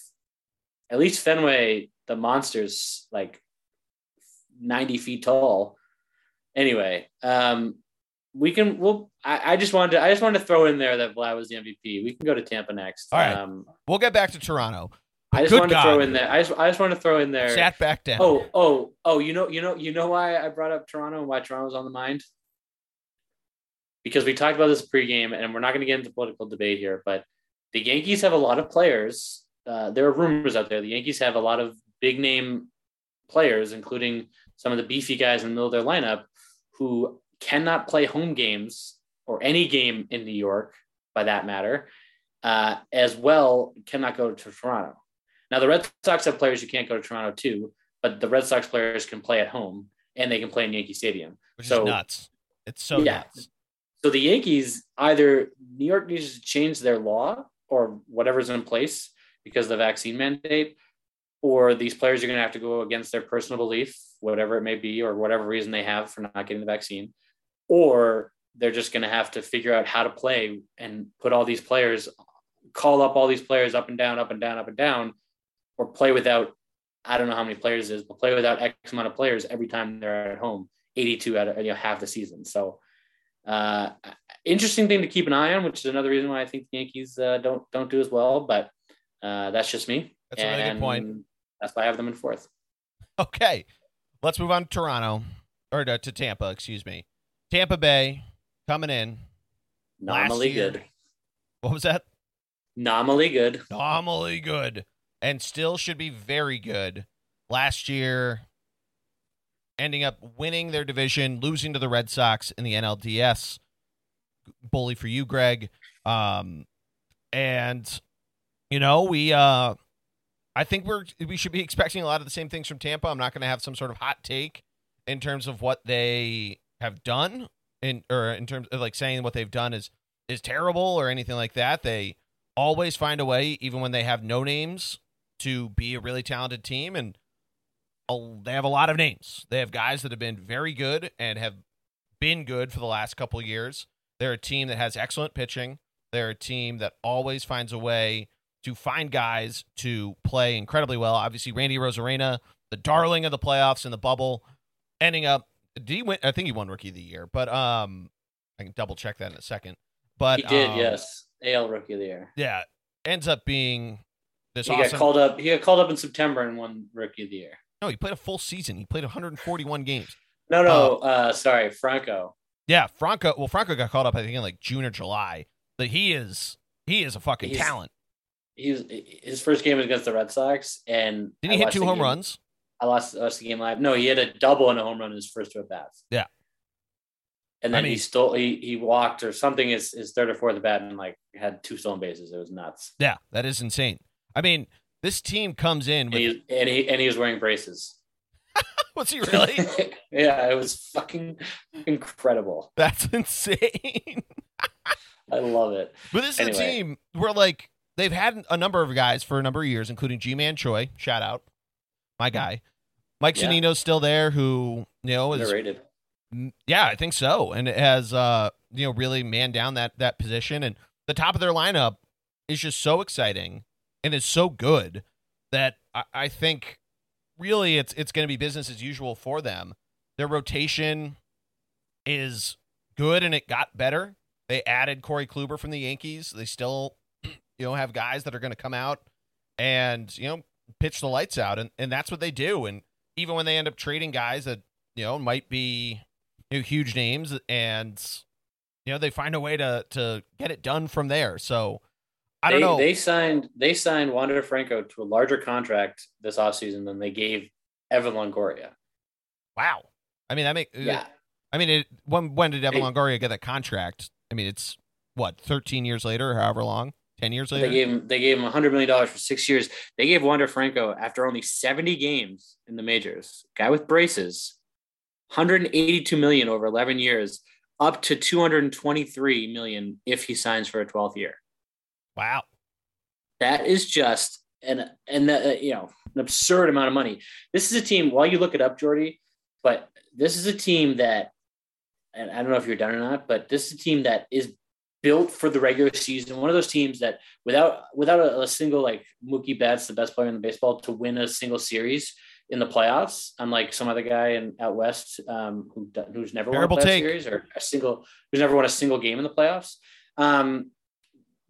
at least Fenway, the monster's like 90 feet tall. Anyway, um, we can. We'll. I, I, just wanted to. I just wanted to throw in there that Vlad was the MVP. We can go to Tampa next. All right. Um, we'll get back to Toronto. I just wanted God. to throw in there. I just. I just want to throw in there. Sat back down. Oh. Oh. Oh. You know. You know. You know why I brought up Toronto and why Toronto was on the mind. Because we talked about this pregame, and we're not going to get into political debate here, but the Yankees have a lot of players uh, there are rumors out there. The Yankees have a lot of big name players, including some of the beefy guys in the middle of their lineup, who cannot play home games or any game in New York, by that matter, uh, as well cannot go to Toronto. Now the Red Sox have players who can't go to Toronto too, but the Red Sox players can play at home and they can play in Yankee Stadium. Which so, is nuts. It's so yeah. nuts. So the Yankees either New York needs to change their law or whatever's in place because of the vaccine mandate, or these players are going to have to go against their personal belief, whatever it may be, or whatever reason they have for not getting the vaccine, or they're just going to have to figure out how to play and put all these players, call up all these players up and down, up and down, up and down, or play without, I don't know how many players is, but play without X amount of players every time they're at home 82 out of you know half the season. So uh, interesting thing to keep an eye on, which is another reason why I think the Yankees uh, don't don't do as well. But uh, that's just me. That's a really good point. That's why I have them in fourth. Okay, let's move on to Toronto or to, to Tampa. Excuse me, Tampa Bay coming in. Nominally good. What was that? Nominally good. Nominally good, and still should be very good. Last year, ending up winning their division, losing to the Red Sox in the NLDS. Bully for you, Greg. Um, and you know we uh I think we're we should be expecting a lot of the same things from Tampa. I'm not going to have some sort of hot take in terms of what they have done in or in terms of like saying what they've done is is terrible or anything like that. They always find a way even when they have no names to be a really talented team and they have a lot of names. They have guys that have been very good and have been good for the last couple years. They're a team that has excellent pitching. They're a team that always finds a way to find guys to play incredibly well. Obviously, Randy Arozarena, the darling of the playoffs in the bubble, ending up. Did he win? I think he won Rookie of the Year, but um, I can double check that in a second. But he did, um, yes, AL Rookie of the Year. Yeah, ends up being this. He awesome... got called up. He got called up in September and won Rookie of the Year. No, he played a full season. He played 141 games. [sighs] No, no, uh, uh, sorry, Franco. Yeah, Franco. Well, Franco got called up, I think, in like June or July. But he is he is a fucking He's- talent. He was his first game was against the Red Sox, and Did he hit two home game- runs? I lost, lost the game live. No, he had a double and a home run in his first two at bats. Yeah. And I then mean- he stole. He he walked or something. His his third or fourth at bat and like had two stolen bases. It was nuts. Yeah, that is insane. I mean, this team comes in And he and he and he was wearing braces. [laughs] was he really? [laughs] yeah, it was fucking incredible. That's [laughs] insane. I love it. But this is Anyway. a team where like they've had a number of guys for a number of years, including Ji-Man Choi, shout out, my guy. Mike Yeah. Zunino's still there, who you know is Underrated. Mm, Yeah, I think so. And it has uh, you know, really man down that that position and the top of their lineup is just so exciting and is so good that I, I think really it's it's gonna be business as usual for them. Their rotation is good and it got better. They added Corey Kluber from the Yankees. They still, [clears throat] you know, have guys that are gonna come out and, you know, pitch the lights out and, and that's what they do. And even when they end up trading guys that, you know, might be you know, huge names and you know they find a way to to get it done from there so i don't they, know They signed they signed Wander Franco to a larger contract this offseason than they gave Evan Longoria. wow i mean that make uh, Yeah. i mean it when when did evan longoria get that contract i mean it's what 13 years later however long 10 years later They gave him they gave him hundred million dollars for six years. They gave Wander Franco after only 70 games in the majors, guy with braces, 182 million over 11 years, up to 223 million if he signs for a 12th year. Wow That is just an and that, uh, you know an absurd amount of money. This is a team. While you look it up, Geordie, but this is a team that, and I don't know if you're done or not, but this is a team that is built for the regular season. One of those teams that without without a, a single like Mookie Betts, the best player in the baseball, to win a single series in the playoffs, unlike some other guy in out west um, who who's never Terrible won a series or a single who's never won a single game in the playoffs. Um,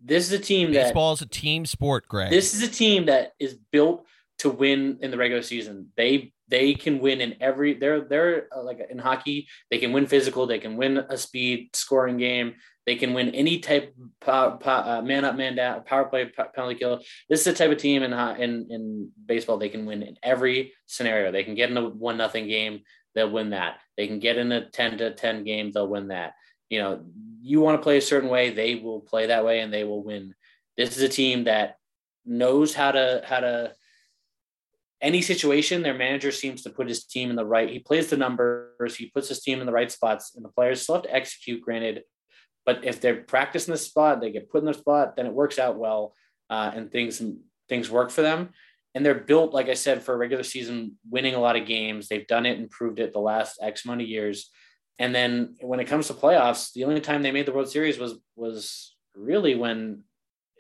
this is a team that baseball is a team sport greg this is a team that is built to win in the regular season. They they can win in every. They're they're uh, like in hockey. They can win physical. They can win a speed scoring game. They can win any type power, uh, man up, man down, power play, penalty kill. This is the type of team in in in baseball. They can win in every scenario. They can get in a one nothing game. They'll win that. They can get in a ten to ten game. They'll win that. You know, you want to play a certain way, they will play that way, and they will win. This is a team that knows how to how to any situation their manager seems to put his team in the right he plays the numbers he puts his team in the right spots and the players still have to execute granted. But if they're practicing the spot they get put in the spot then it works out well uh, and things things work for them. And they're built like i said for a regular season winning a lot of games. They've done it and proved it the last x amount of years and then when it comes to playoffs the only time they made the world series was was really when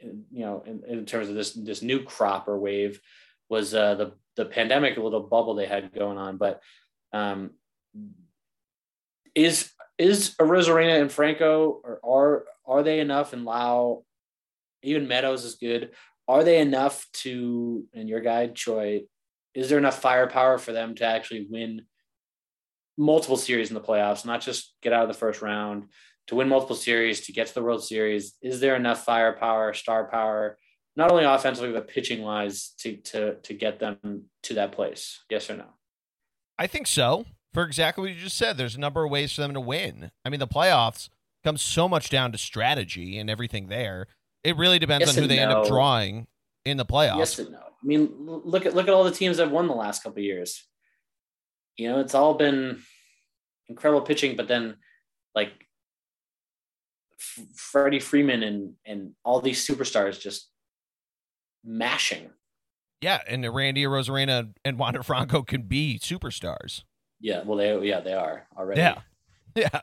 you know in, in terms of this this new crop or wave was uh, the the pandemic, a little bubble they had going on. But um, is is Arozarena and Franco or are are they enough? And Lowe, even Meadows is good. Are they enough to? And your guy Choi, is there enough firepower for them to actually win multiple series in the playoffs, not just get out of the first round? To win multiple series, to get to the World Series, is there enough firepower, star power, not only offensively but pitching wise, to to to get them to that place? Yes or no? I think so. For exactly what you just said, there's a number of ways for them to win. I mean, the playoffs comes so much down to strategy and everything there. It really depends Yes on who they end up drawing in the playoffs. Yes and no. I mean, look at look at all the teams that won the last couple of years. You know, it's all been incredible pitching, but then like F- Freddie Freeman and and all these superstars just mashing. Yeah, and Randy Arozarena and Wander Franco can be superstars. Yeah, well, they yeah they are already. Yeah. [laughs] Yeah.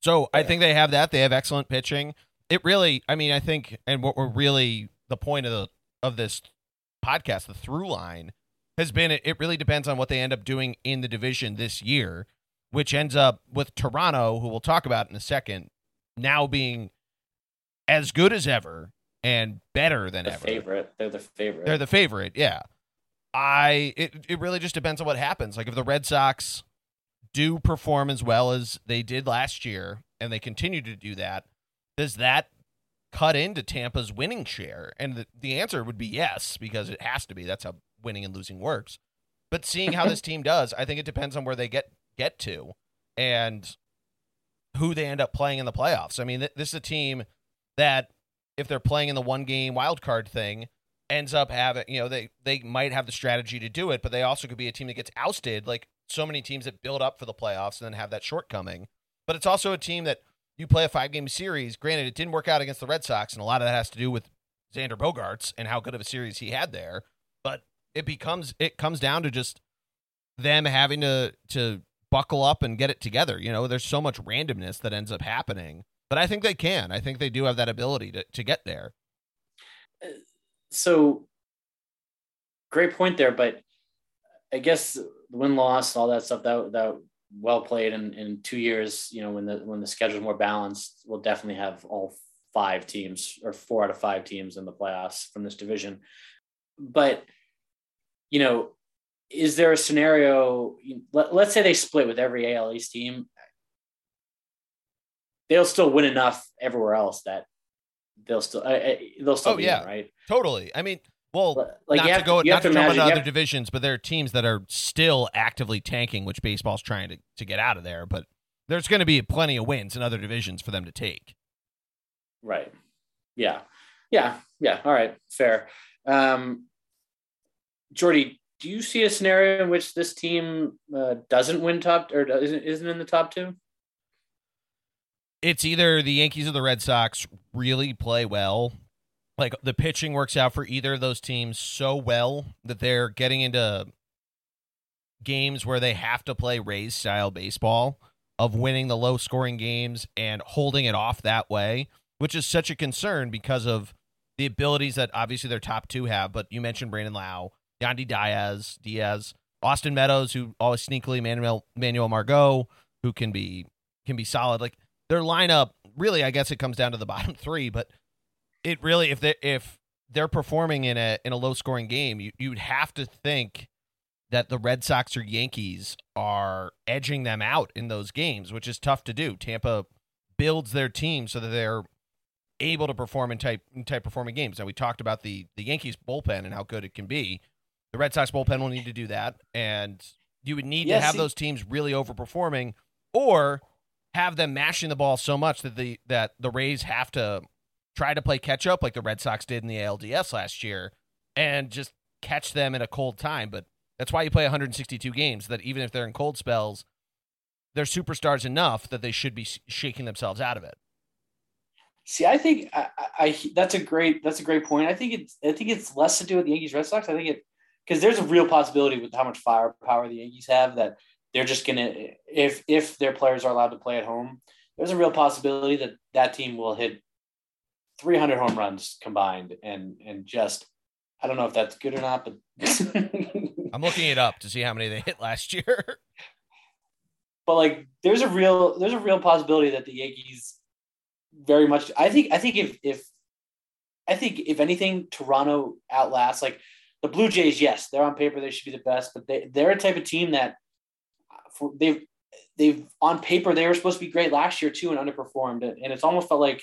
So I think they have that. They have excellent pitching. It really, I mean, I think, and what we're really the point of the of this podcast, the through line has been it, really depends on what they end up doing in the division this year, which ends up with Toronto, who we'll talk about in a second, now being as good as ever and better than the ever. favorite. They're the favorite. They're the favorite, yeah. I it it really just depends on what happens. Like if the Red Sox do perform as well as they did last year and they continue to do that, does that cut into Tampa's winning share? And the, the answer would be yes, because it has to be. That's how winning and losing works. But seeing how this [laughs] team does, I think it depends on where they get get to and who they end up playing in the playoffs. I mean, th- this is a team that if they're playing in the one game wild card thing, ends up having you know they they might have the strategy to do it, but they also could be a team that gets ousted, like so many teams that build up for the playoffs and then have that shortcoming. But it's also a team that you play a five game series. Granted, it didn't work out against the Red Sox, and a lot of that has to do with Xander Bogaerts and how good of a series he had there. It becomes it comes down to just them having to to buckle up and get it together. You know, there's so much randomness that ends up happening. But I think they can. I think they do have that ability to, to get there. Uh, so great point there, but I guess the win loss, all that stuff that that well played in, in two years, you know, when the when the schedule's more balanced, we'll definitely have all five teams or four out of five teams in the playoffs from this division. But you know, is there a scenario? Let, let's say they split with every AL East team. They'll still win enough everywhere else that they'll still uh, they'll still Oh, be yeah. in, right. Totally. I mean, well, Like not to go, you not to, to jump into other have- divisions, but there are teams that are still actively tanking, which baseball's trying to, to get out of there. But there's going to be plenty of wins in other divisions for them to take. Right. Yeah. Yeah. Yeah. All right. Fair. Um, Geordie, do you see a scenario in which this team uh, doesn't win top or isn't isn't in the top two? It's either the Yankees or the Red Sox really play well. Like the pitching works out for either of those teams so well that they're getting into games where they have to play Rays style baseball of winning the low scoring games and holding it off that way, which is such a concern because of the abilities that obviously their top two have. But you mentioned Brandon Lowe, Yandy Diaz, Diaz, Austin Meadows, who always sneakily Manuel Manuel Margot, who can be can be solid. Like their lineup, really, I guess it comes down to the [laughs] bottom three, but it really if they if they're performing in a in a low scoring game, you you'd have to think that the Red Sox or Yankees are edging them out in those games, which is tough to do. Tampa builds their team so that they're able to perform in type in type performing games. Now we talked about the the Yankees bullpen and how good it can be. The Red Sox bullpen will need to do that, and you would need Yeah, to have see- those teams really overperforming, or have them mashing the ball so much that the that the Rays have to try to play catch up like the Red Sox did in the ALDS last year, and just catch them in a cold time. But that's why you play 162 games. That even if they're in cold spells, they're superstars enough that they should be shaking themselves out of it. See, I think I, I, I that's a great that's a great point. I think it's I think it's less to do with the Yankees Red Sox. I think it because there's a real possibility with how much firepower the Yankees have that they're just gonna if if their players are allowed to play at home, there's a real possibility that that team will hit 300 home runs combined and and just I don't know if that's good or not, but [laughs] I'm looking it up to see how many they hit last year. [laughs] but like there's a real there's a real possibility that the Yankees very much I think I think if if I think if anything Toronto outlasts like the Blue Jays yes they're on paper they should be the best but they they're a type of team that for, they've they've on paper they were supposed to be great last year too and underperformed and it's almost felt like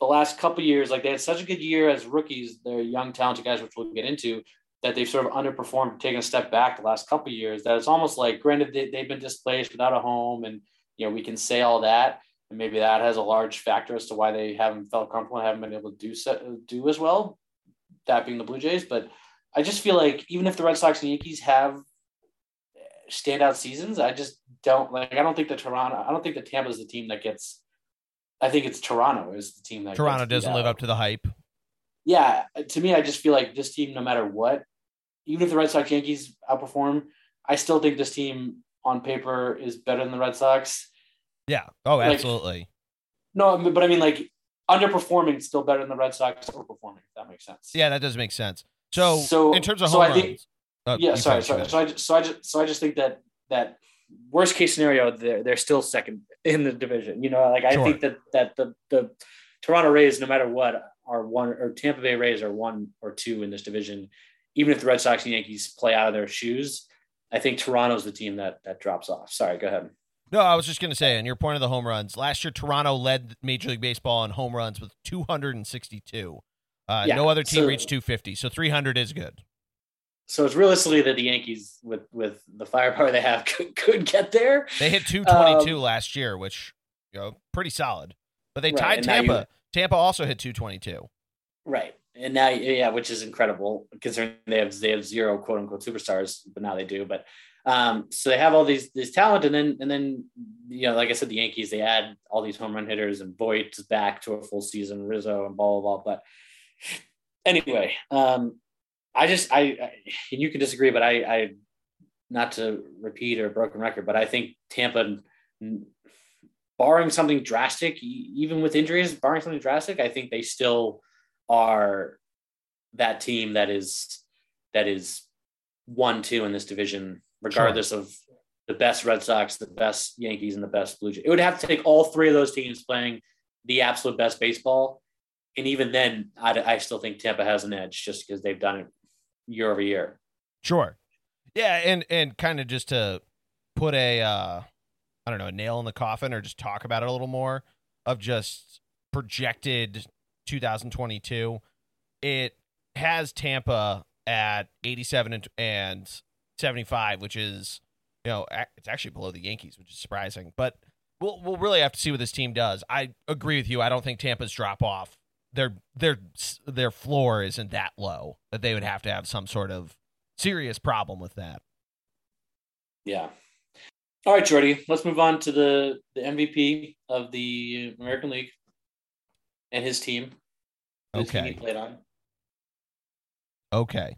the last couple years like they had such a good year as rookies they're young talented guys which we'll get into that they've sort of underperformed, taken a step back the last couple years. That it's almost like, granted, they, they've been displaced without a home, and you know we can say all that, and maybe that has a large factor as to why they haven't felt comfortable, and haven't been able to do so, do as well. That being the Blue Jays, but I just feel like even if the Red Sox and Yankees have standout seasons, I just don't like. I don't think the Toronto. I don't think the Tampa is the team that gets. I think it's Toronto is the team that Toronto doesn't live up to the hype yeah, to me, I just feel like this team, no matter what, even if the Red Sox Yankees outperform, I still think this team on paper is better than the Red Sox. Yeah. Oh, absolutely. Like, no, but I mean, like underperforming still better than the Red Sox overperforming. If that makes sense. Yeah, that does make sense. So, so in terms of so home I think, uh, yeah, sorry, sorry. So I, so I just, so I just think that that worst case scenario, they're they're still second in the division. You know, like I sure. think that that the the Toronto Rays, no matter what, are one or Tampa Bay Rays are one or two in this division. Even if the Red Sox and Yankees play out of their shoes, I think Toronto's the team that that drops off. Sorry, go ahead. No, I was just going to say, on your point of the home runs, last year Toronto led Major League Baseball in home runs with 262. Uh, yeah, no other team so, reached 250, so 300 is good. So it's realistically that the Yankees, with with the firepower they have, [laughs] could, could get there. They hit 222 um, last year, which you know pretty solid. But they right, tied Tampa. Tampa also hit 222. Right. And now, yeah, which is incredible considering they have they have zero quote unquote superstars, but now they do. But um, so they have all these this talent, and then and then you know, like I said, the Yankees they add all these home run hitters, and Voit is back to a full season, Rizzo, and blah blah blah. But anyway, um, I just I, I you can disagree, but I I not to repeat or broken record, but I think Tampa barring something drastic, even with injuries, barring something drastic, I think they still are that team that is that is one two in this division, regardless sure. of the best Red Sox, the best Yankees, and the best Blue Jays. It would have to take all three of those teams playing the absolute best baseball, and even then, I, I still think Tampa has an edge just because they've done it year over year. Sure. Yeah, and and kind of just to put a uh I don't know, a nail in the coffin or just talk about it a little more of just projected 2022. It has Tampa at 87 and, 75, which is, you know, it's actually below the Yankees, which is surprising. But we'll we'll really have to see what this team does. I agree with you. I don't think Tampa's drop off. Their their their floor isn't that low that they would have to have some sort of serious problem with that. Yeah, all right, Geordie, let's move on to the, the MVP of the American League and his team. Okay. He played on. Okay.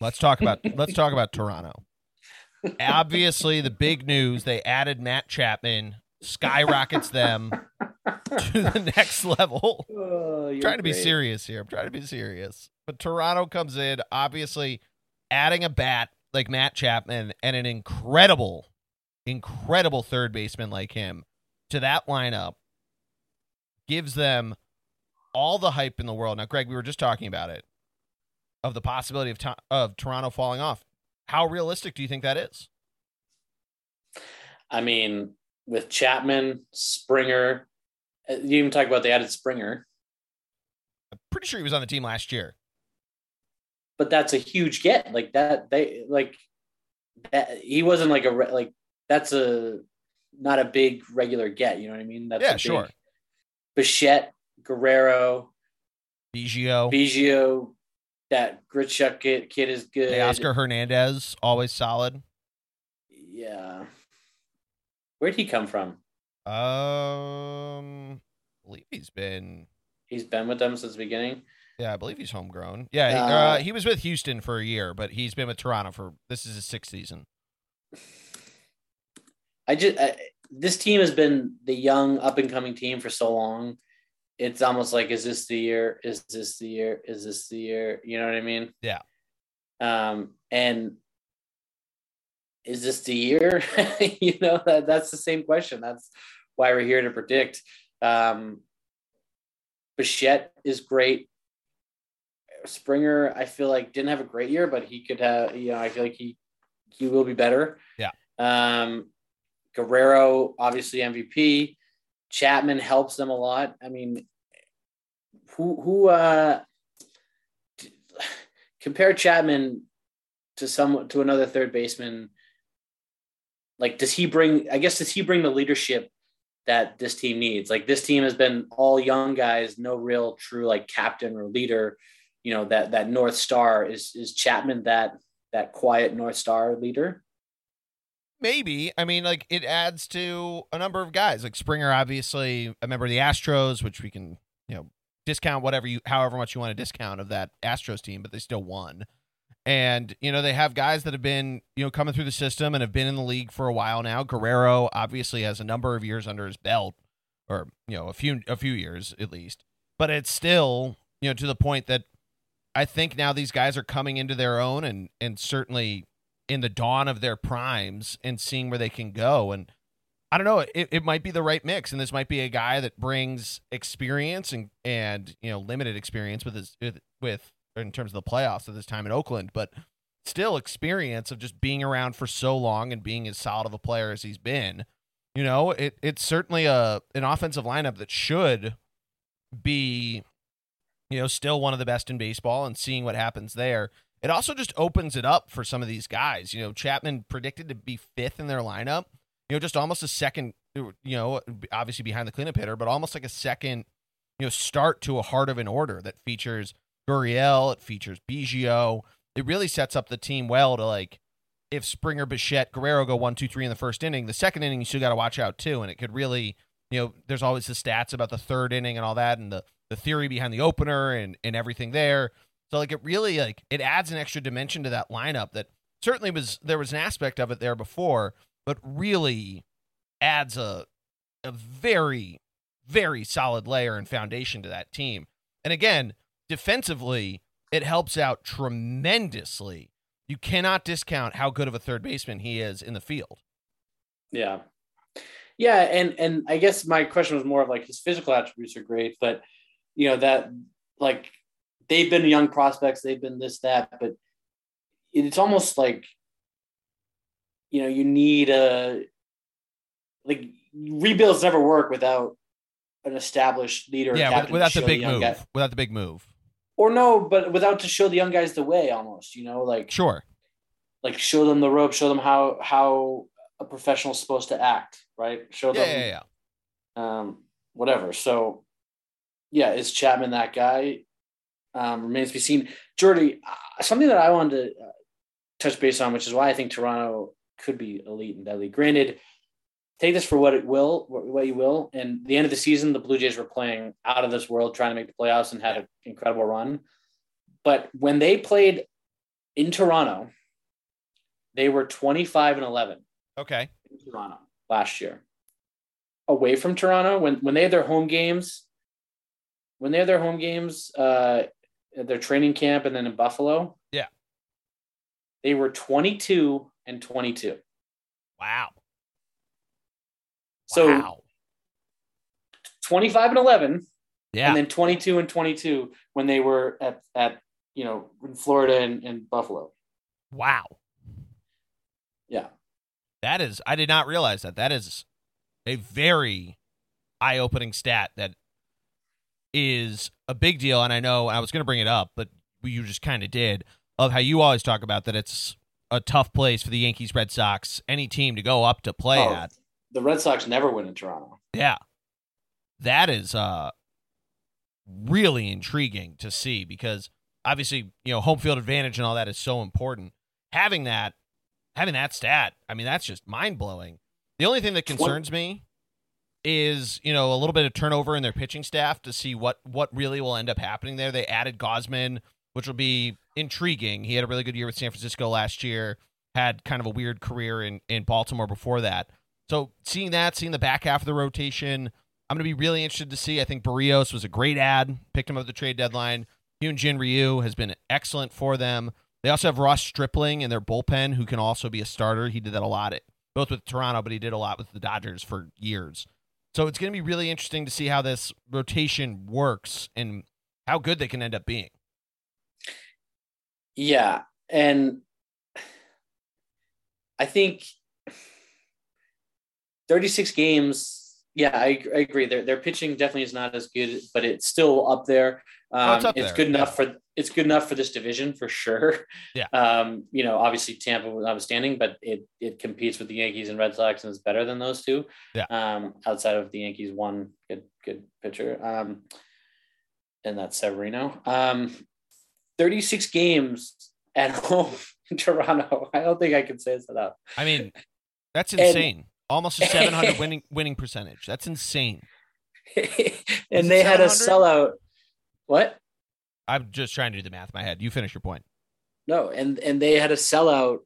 Let's talk about [laughs] let's talk about Toronto. Obviously, the big news they added Matt Chapman skyrockets them [laughs] [laughs] to the next level. Oh, trying to be serious here. I'm trying to be serious. But Toronto comes in, obviously adding a bat like Matt Chapman and an incredible incredible third baseman like him to that lineup gives them all the hype in the world. Now, Greg, we were just talking about it of the possibility of to- of Toronto falling off. How realistic do you think that is? I mean, with Chapman, Springer, Uh, you even talk about they added Springer. I'm pretty sure he was on the team last year. But that's a huge get. Like that, they like that. He wasn't like a like that's a not a big regular get. You know what I mean? That's yeah, sure. Bichette, Guerrero, Biggio, Biggio. That Grichuk kid, kid is good. Teoscar Hernandez, always solid. Yeah. Where'd he come from? Um, I believe he's been. He's been with them since the beginning. Yeah, I believe he's homegrown. Yeah, uh, he, uh, he was with Houston for a year, but he's been with Toronto for this is his sixth season. I just I, this team has been the young up and coming team for so long. It's almost like, is this the year? Is this the year? Is this the year? You know what I mean? Yeah. Um, and is this the year? [laughs] you know, that, that's the same question. That's why we're here to predict. Um, Bichette is great. Springer, I feel like didn't have a great year, but he could have. You know, I feel like he he will be better. Yeah. Um, Guerrero, obviously MVP. Chapman helps them a lot. I mean, who who uh [sighs] compare Chapman to some to another third baseman? Like, does he bring? I guess does he bring the leadership that this team needs? Like, this team has been all young guys, no real true like captain or leader. You know that that North Star is is Chapman that that quiet North Star leader. Maybe. I mean, like it adds to a number of guys. Like Springer, obviously a member of the Astros, which we can, you know, discount whatever you, however much you want to discount of that Astros team, but they still won. And you know they have guys that have been you know coming through the system and have been in the league for a while now. Guerrero obviously has a number of years under his belt, or you know a few a few years at least. But it's still you know to the point that I think now these guys are coming into their own and and certainly in the dawn of their primes and seeing where they can go. And I don't know, it, it might be the right mix. And this might be a guy that brings experience and, and you know, limited experience with his, with, with in terms of the playoffs at this time in Oakland, but still experience of just being around for so long and being as solid of a player as he's been. You know, it it's certainly a an offensive lineup that should be, you know, still one of the best in baseball and seeing what happens there it also just opens it up for some of these guys. You know, Chapman predicted to be fifth in their lineup. You know, just almost a second. You know, obviously behind the cleanup hitter, but almost like a second. You know, start to a heart of an order that features Gurriel. It features Biggio. It really sets up the team well to like if Springer, Bichette, Guerrero go one, two, three in the first inning. The second inning you still got to watch out too, and it could really. You know, there's always the stats about the third inning and all that, and the the theory behind the opener and and everything there. So like it really like it adds an extra dimension to that lineup that certainly was there was an aspect of it there before, but really adds a a very very solid layer and foundation to that team. And again, defensively, it helps out tremendously. You cannot discount how good of a third baseman he is in the field. Yeah. Yeah, and and I guess my question was more of like his physical attributes are great, but you know that like they've been young prospects, they've been this, that, but it's almost like, you know, you need a, like, rebuilds never work without an established leader. Yeah, without the big move. Guy. Without the big move. Or no, but without to show the young guys the way almost, you know, like sure. Like show them the rope, show them how how a professional's supposed to act, right? Show yeah, them yeah, yeah. um whatever. So yeah, is Chapman that guy? um, remains to be seen. Geordie, uh, something that I wanted to uh, touch base on, which is why I think Toronto could be elite and deadly. Granted, take this for what it will, what you will. And the end of the season, the Blue Jays were playing out of this world, trying to make the playoffs, and had an incredible run. But when they played in Toronto, they were 25 and 11. Okay. In Toronto last year. Away from Toronto, when when they had their home games, when they had their home games, uh, at their training camp and then in Buffalo. Yeah. They were 22 and 22. Wow. So wow. 25 and 11. Yeah. And then 22 and 22 when they were at, at you know, in Florida and, and Buffalo. Wow. Yeah. That is, I did not realize that. That is a very eye opening stat that is a big deal. And I know I was going to bring it up, but you just kind of did of how you always talk about that it's a tough place for the Yankees, Red Sox, any team to go up to play oh, at. The Red Sox never win in Toronto. Yeah. That is uh really intriguing to see because obviously, you know, home field advantage and all that is so important. Having that having that stat, I mean, that's just mind-blowing. The only thing that concerns me is you know a little bit of turnover in their pitching staff to see what what really will end up happening there. They added Gausman, which will be intriguing. He had a really good year with San Francisco last year. Had kind of a weird career in in Baltimore before that. So seeing that, seeing the back half of the rotation, I'm going to be really interested to see. I think Berrios was a great ad. Picked him up at the trade deadline. Hyun Jin Ryu has been excellent for them. They also have Ross Stripling in their bullpen, who can also be a starter. He did that a lot, at, both with Toronto, but he did a lot with the Dodgers for years. So it's going to be really interesting to see how this rotation works and how good they can end up being. Yeah, and I think 36 games. Yeah, I, I agree. Their their pitching definitely is not as good, but it's still up there. Um, Oh, it's up it's there, good enough yeah. for it's good enough for this division for sure. [laughs] Yeah. Um, you know, obviously Tampa was outstanding, but it it competes with the Yankees and Red Sox and is better than those two. Yeah. Um, outside of the Yankees, one good good pitcher. Um, and that's Severino. Um, 36 games at [laughs] home in Toronto. I don't think I can say this enough. I mean, that's And- insane. Almost a 700 winning winning percentage. That's insane. [laughs] And it they had a sellout. What? I'm just trying to do the math in my head. You finish your point. No, and and they had a sellout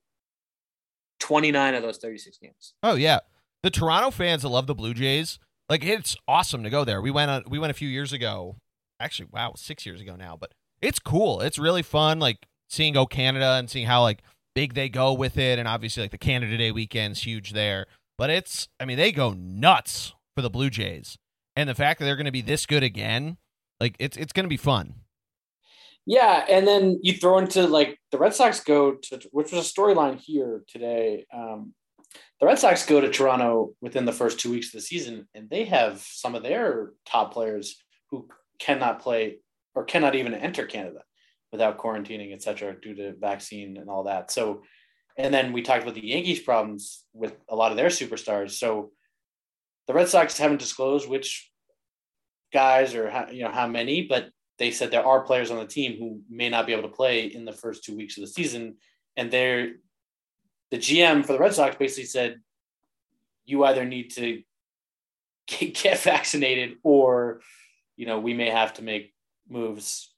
29 of those 36 games. Oh yeah, the Toronto fans that love the Blue Jays, like it's awesome to go there. We went on, we went a few years ago. Actually, wow, six years ago now, but it's cool. It's really fun, like seeing Go Canada and seeing how like big they go with it, and obviously like the Canada Day weekend's huge there. But it's, I mean, they go nuts for the Blue Jays, and the fact that they're going to be this good again, like it's it's going to be fun. Yeah, and then you throw into like the Red Sox go to which was a storyline here today. Um, the Red Sox go to Toronto within the first two weeks of the season, and they have some of their top players who cannot play or cannot even enter Canada without quarantining, et cetera, due to vaccine and all that. So, and then we talked about the Yankees' problems with a lot of their superstars. So, the Red Sox haven't disclosed which guys or how, you know how many, but they said there are players on the team who may not be able to play in the first two weeks of the season, and they're the GM for the Red Sox basically said, you either need to get, [laughs] get vaccinated or, you know, we may have to make moves.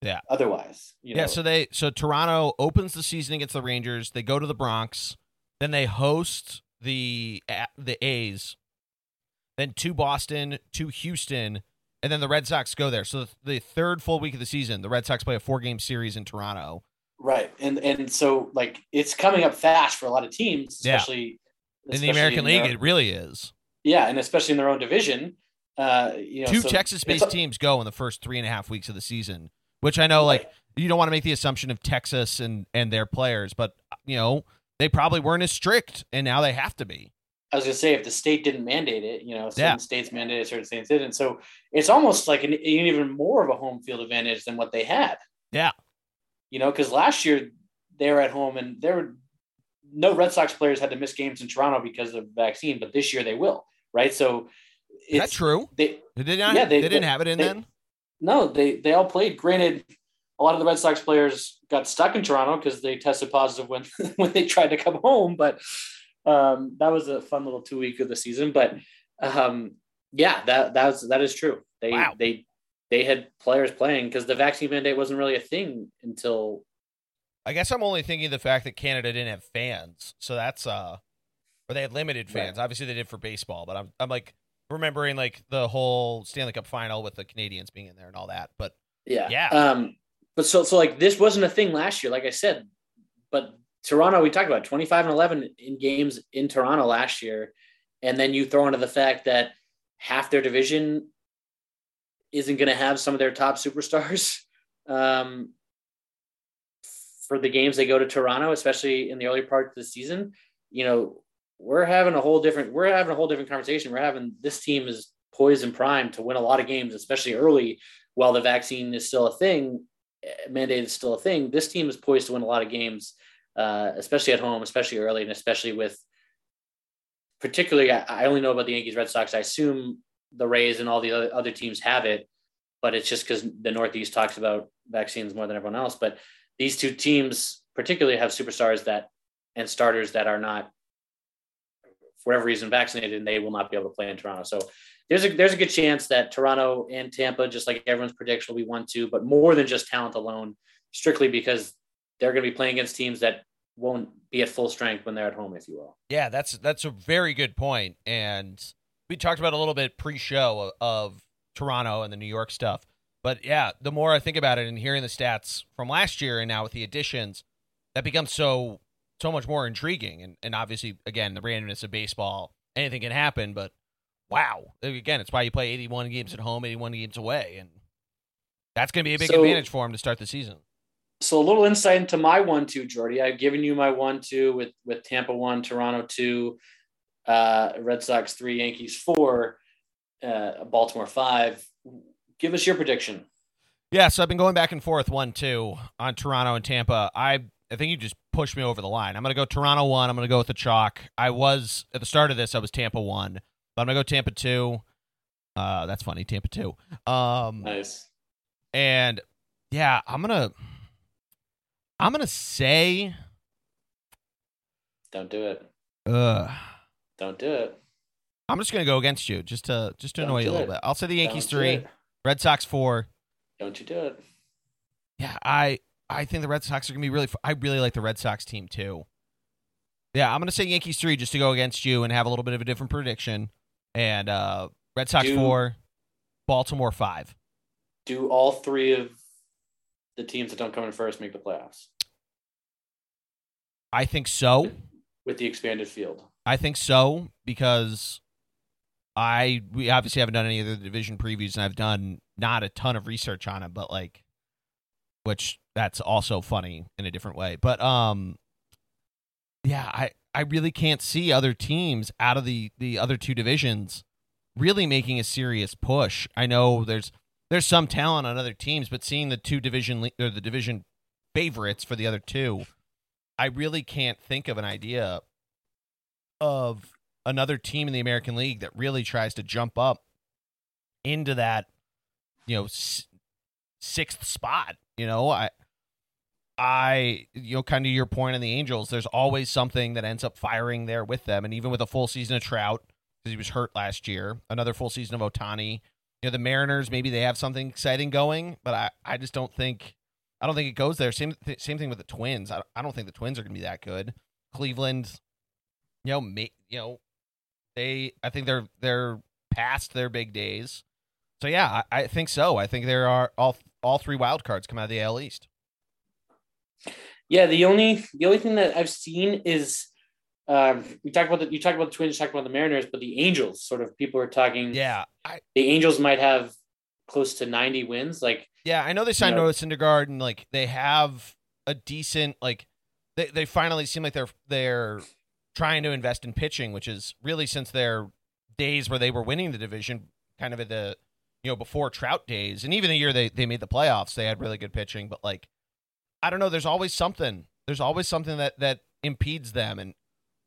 Yeah. Otherwise, you know, Yeah, so they so Toronto opens the season against the Rangers. They go to the Bronx, then they host the the A's, then to Boston, to Houston, and then the Red Sox go there. So the third full week of the season, the Red Sox play a four game series in Toronto. right, and and so like it's coming up fast for a lot of teams, Yeah. especially In the American in League, their- it really is. yeah, and especially in their own division. Uh, you know, Two so Texas-based teams go in the first three and a half weeks of the season, which I know, like you don't want to make the assumption of Texas and and their players, but you know they probably weren't as strict, and now they have to be. I was gonna say if the state didn't mandate it, you know, certain Yeah. states mandated, certain states didn't. So it's almost like an, an even more of a home field advantage than what they had. Yeah. You know, because last year they were at home and there were no Red Sox players had to miss games in Toronto because of the vaccine, but this year they will, right? So Is that true? They They did not. Yeah, they, they- didn't they- have it in they- then. No, they they all played. Granted, a lot of the Red Sox players got stuck in Toronto because they tested positive when [laughs] when they tried to come home. But um, that was a fun little two week of the season. But um, yeah, that that's that is true. They Wow. they they had players playing because the vaccine mandate wasn't really a thing until I guess I'm only thinking of the fact that Canada didn't have fans, so that's uh, or they had limited fans. Obviously, they did for baseball, but I'm I'm like remembering like the whole Stanley Cup final with the Canadiens being in there and all that. But yeah Yeah. Um, but so so like this wasn't a thing last year, like I said. But Toronto, we talked about 25 and 11 in games in Toronto last year, and then you throw into the fact that half their division isn't going to have some of their top superstars [laughs] um, for the games they go to Toronto, especially in the early part of the season. You know, we're having a whole different we're having a whole different conversation. We're having this team is poised and primed to win a lot of games, especially early while the vaccine is still a thing, eh, mandate is still a thing. This team is poised to win a lot of games, uh, especially at home, especially early, and especially with particularly. I, I only know about the Yankees, Red Sox. I assume the Rays and all the other, other teams have it, but it's just because the Northeast talks about vaccines more than everyone else. But these two teams particularly have superstars that and starters that are not whatever reason vaccinated and they will not be able to play in Toronto. So there's a there's a good chance that Toronto and Tampa, just like everyone's prediction, will be one two, but more than just talent alone, strictly because they're going to be playing against teams that won't be at full strength when they're at home, if you will. yeah, that's that's a very good point, and we talked about a little bit pre-show of, of Toronto and the New York stuff. But yeah, the more I think about it and hearing the stats from last year and now with the additions, that becomes so so much more intriguing. And and obviously, again, the randomness of baseball, anything can happen. But wow, again, it's why you play 81 games at home, 81 games away, and that's going to be a big So- advantage for him to start the season. So a little insight into my one two, Geordie. I've given you my one two with with Tampa one, Toronto two, uh, Red Sox three, Yankees four, uh, Baltimore five. Give us your prediction. Yeah, so I've been going back and forth one two on Toronto and Tampa. I I think you just pushed me over the line. I'm gonna go Toronto one. I'm gonna go with the chalk. I was at the start of this. I was Tampa one, but I'm gonna go Tampa two. Uh, that's funny, Tampa two. Um, Nice. and yeah, I'm gonna I'm gonna say, Don't do it. uh, Don't do it. I'm just gonna go against you, just to just to Don't annoy you a little it. bit. I'll say the Yankees Don't three. Red Sox four. Don't you do it. Yeah, I I think the Red Sox are gonna be really. I really like the Red Sox team too. Yeah, I'm gonna say Yankees three just to go against you and have a little bit of a different prediction. And uh Red Sox Do- four, Baltimore five. Do all three of the teams that don't come in first make the playoffs I think so. with the expanded field? I think so because I we obviously haven't done any of the division previews and I've done not a ton of research on it, but like which that's also funny in a different way. But um yeah, I I really can't see other teams out of the the other two divisions really making a serious push. I know there's there's some talent on other teams, but seeing the two division or the division favorites for the other two, I really can't think of an idea of another team in the American League that really tries to jump up into that, you know, s- sixth spot. You know, I, I, you know, kind of your point on the Angels. There's always something that ends up firing there with them, and even with a full season of Trout because he was hurt last year, another full season of Ohtani. You know, the Mariners maybe they have something exciting going, but I, I just don't think. I don't think it goes there. Same th- same thing with the Twins. I, I don't think the Twins are going to be that good. Cleveland, you know, ma- you know, they I think they're they're past their big days. So yeah, I, I think so. I think there are all all three wild cards come out of the AL East. Yeah, the only the only thing that I've seen is um, we talked about the you talked about the Twins, you talked about the Mariners, but the Angels sort of people are talking. Yeah, I the Angels might have close to ninety wins. Like yeah I know they signed know- Noah Syndergaard and like they have a decent like they they finally seem like they're they're trying to invest in pitching, which is really since their days where they were winning the division, kind of at the you know before Trout days, and even the year they they made the playoffs, they had really good pitching. But like, I don't know. There's always something. There's always something that that impedes them, and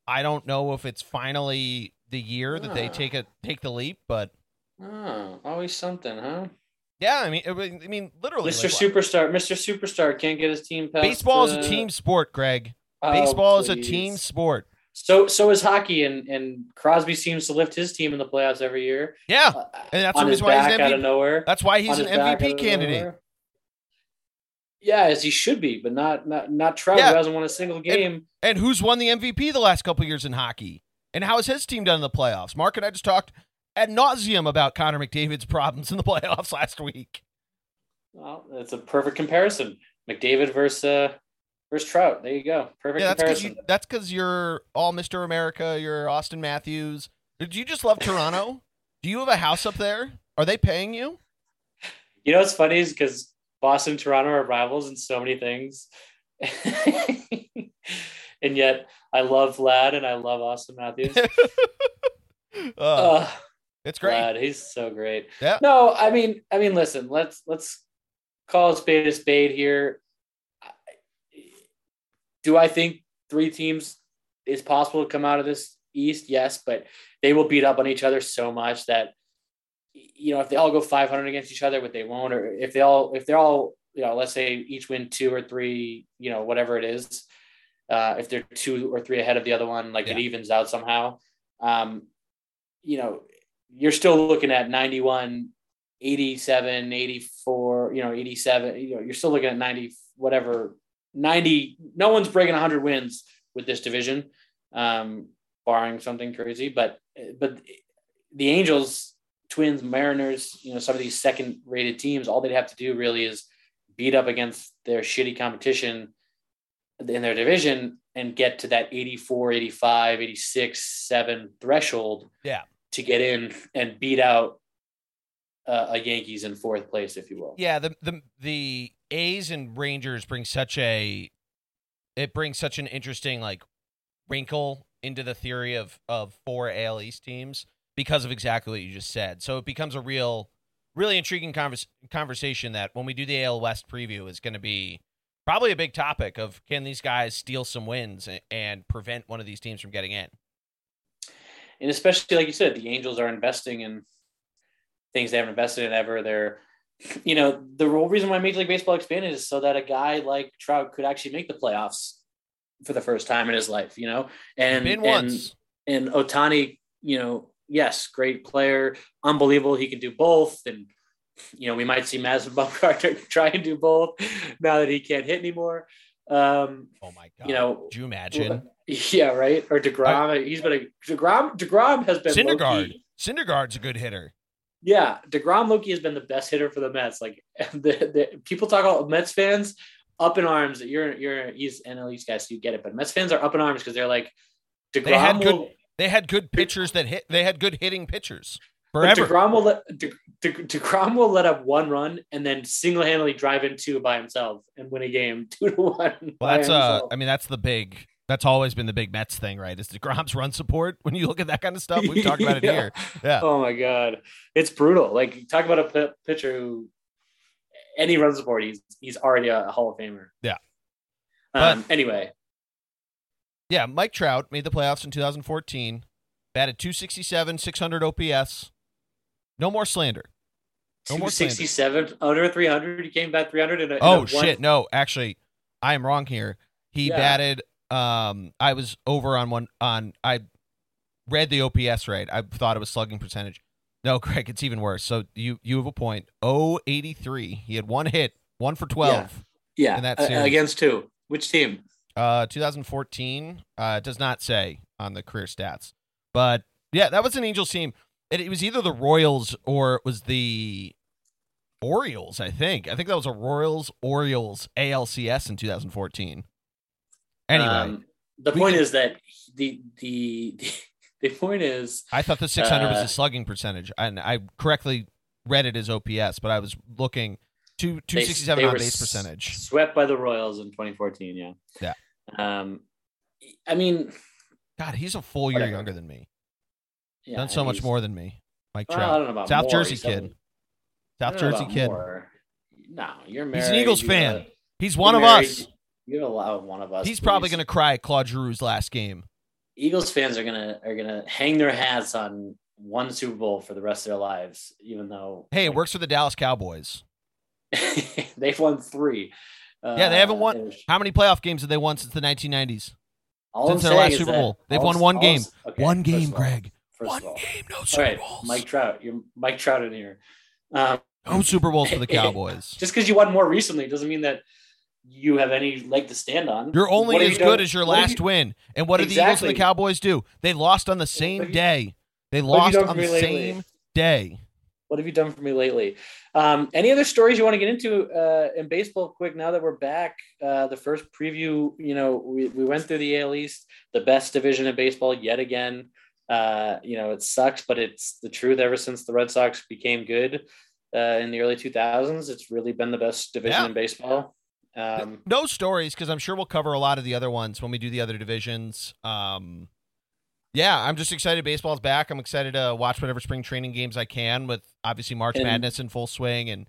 I don't know if it's finally the year that they take a take the leap. But oh, always something, huh? yeah, I mean, it- I mean, literally, Mr. like, Superstar, Mr. Superstar can't get his team past. baseball is uh, a team sport, Greg. oh, Baseball is a team sport. So so is hockey, and and Crosby seems to lift his team in the playoffs every year. Yeah, Uh, and that's reason why he's an out of MVP. nowhere. That's why he's on an his back out MVP candidate. Yeah, as he should be, but not not not Trout, Yeah. who hasn't won a single game. And who's won the MVP the last couple years in hockey? And how has his team done in the playoffs? Mark and I just talked ad nauseum about Connor McDavid's [laughs] problems in the playoffs last week. Well, it's a perfect comparison. McDavid versus uh, versus Trout. There you go. Perfect Yeah, that's comparison. you, that's because you're all Mr. America. You're Auston Matthews. Did you just love Toronto? [laughs] Do you have a house up there? Are they paying you? You know what's funny is because Boston and Toronto are rivals in so many things. [laughs] and yet I love Vlad and I love Auston Matthews. [laughs] Uh, uh, it's great. Vlad, he's so great. Yeah. No, I mean, I mean, listen, let's let's call a spade a spade here. Do I think three teams is possible to come out of this East? Yes, but they will beat up on each other so much that you know if they all go 500 against each other, but they won't, or if they all if they're all you know, let's say each win two or three, you know, whatever it is, uh, if they're two or three ahead of the other one, like it evens out somehow. Um, you know, you're still looking at 91, 87, 84, you know, 87, you know, you're still looking at 90, whatever, 90. No one's breaking 100 wins with this division, um, barring something crazy. But, but the Angels, Twins, Mariners, you know, some of these second rated teams, all they'd have to do really is beat up against their shitty competition in their division and get to that 84, 85, 86, 7 threshold. Yeah. To get in and beat out uh, a Yankees in fourth place, if you will. Yeah, the the the A's and Rangers bring such a it brings such an interesting like wrinkle into the theory of of four AL East teams because of exactly what you just said. So it becomes a real really intriguing convers- conversation that when we do the AL West preview is going to be probably a big topic of can these guys steal some wins and, and prevent one of these teams from getting in. And especially like you said, the Angels are investing in things they haven't invested in ever. They're, you know, the whole reason why Major League Baseball expanded is so that a guy like Trout could actually make the playoffs for the first time in his life, you know, and and, and Ohtani, you know, yes, great player, unbelievable. He can do both, and you know, we might see Madison [laughs] Bumgarner [laughs] try and do both now that he can't hit anymore. Um, Oh my god. you know, Could you imagine? [laughs] yeah, right. Or Degrom, he's been a Degrom. Degrom has been Syndergaard. Syndergaard's a good hitter. Yeah, Degrom Loki has been the best hitter for the Mets. Like the, the people talk about Mets fans up in arms that you're you're he's NL East guys, so you get it. But Mets fans are up in arms because they're like Degrom They had will, good they had good pitchers that hit they had good hitting pitchers. but Forever. Degrom will let De, De, Degrom will let up one run and then single handedly drive in two by himself and win a game [laughs] two to one. Well, that's uh. I mean, that's the big. That's always been the big Mets thing, right? Is Degrom's run support. When you look at that kind of stuff, we've talked about it [laughs] Yeah. here. Yeah, Oh my god, it's brutal. Like talk about a p- pitcher who any run support, he's he's already a Hall of Famer. Yeah. Um, anyway, yeah. Mike Trout made the playoffs in 2014, batted 267, 600 OPS. No more slander. No more slander. 267 under 300. He came back 300 in a, in a Oh one- shit! No, actually, I am wrong here. He Yeah. batted. Um, I was over on one on. I read the OPS right. I thought it was slugging percentage. No, [laughs] Greg, it's even worse. So you you have a point. Oh, 83. He had one hit, one for 12. Yeah, in that uh, against two. Which team? Uh, 2014. Uh, does not say on the career stats, but yeah, that was an Angels team. It, it was either the Royals or it was the Orioles. I think. I think that was a Royals Orioles ALCS in 2014. Anyway, Um, the point can- is that the, the the [laughs] the point is I thought the 600 was a slugging percentage, and I correctly read it as OPS, but I was looking two they- 267 on base percentage. swept by the Royals in 2014. Yeah. Yeah. Um, I mean, God, he's a full year Whatever. younger than me. yeah, Done so much more than me. Mike Well, Trout, don't know about South more. Jersey He's kid. South Jersey kid. more. No, you're married. He's an Eagles fan. gotta- He's one of married, us. You're allowed one of us. He's probably going to cry at Claude Giroux's last game. Eagles fans are gonna are gonna hang their hats on one Super Bowl for the rest of their lives, even though Hey, it works for the Dallas Cowboys. [laughs] they've won three. Uh, Yeah, they haven't won- and How many playoff games have they won since the 1990s? all since I'm their last Super Bowl. They've won one game. Okay, One game, all- Greg. One game, no Super right, Bowls. Mike Trout. You're Mike Trout in here. Um, no Super Bowls for the [laughs] Cowboys. just because you won more recently doesn't mean that you have any leg to stand on. You're only What as you good as your last you- win. And what did the Eagles and the Cowboys do? They lost on the same day. They lost on the lately? same day. What have you done for me lately? Um, any other stories you want to get into uh, in baseball? Quick, now that we're back, uh, the first preview. You know, we, we went through the AL East, the best division in baseball yet again. Uh, you know, it sucks, but it's the truth. Ever since the Red Sox became good uh, in the early 2000s, it's really been the best division Yeah. in baseball. Um, no stories because I'm sure we'll cover a lot of the other ones when we do the other divisions. Um, yeah, I'm just excited. Baseball's back. I'm excited to watch whatever spring training games I can with obviously March And- Madness in full swing and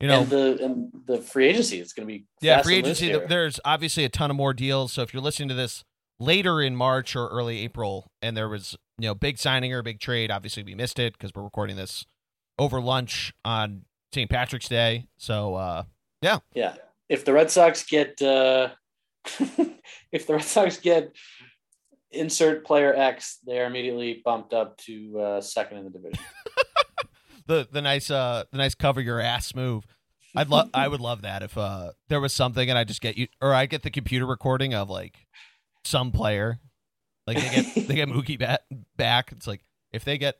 you know and the and the free agency is going to be yeah free agency. here. There's obviously a ton of more deals. So if you're listening to this later in March or early April and there was you know big signing or a big trade, obviously we missed it because we're recording this over lunch on St. Patrick's Day. So uh, yeah, Yeah. If the Red Sox get uh [laughs] if the Red Sox get insert player X, they are immediately bumped up to uh, second in the division. [laughs] the the nice uh the nice cover your ass move. I'd love I would love that if uh there was something and I just get you or I get the computer recording of like some player like they get they get Mookie bat, back. It's like if they get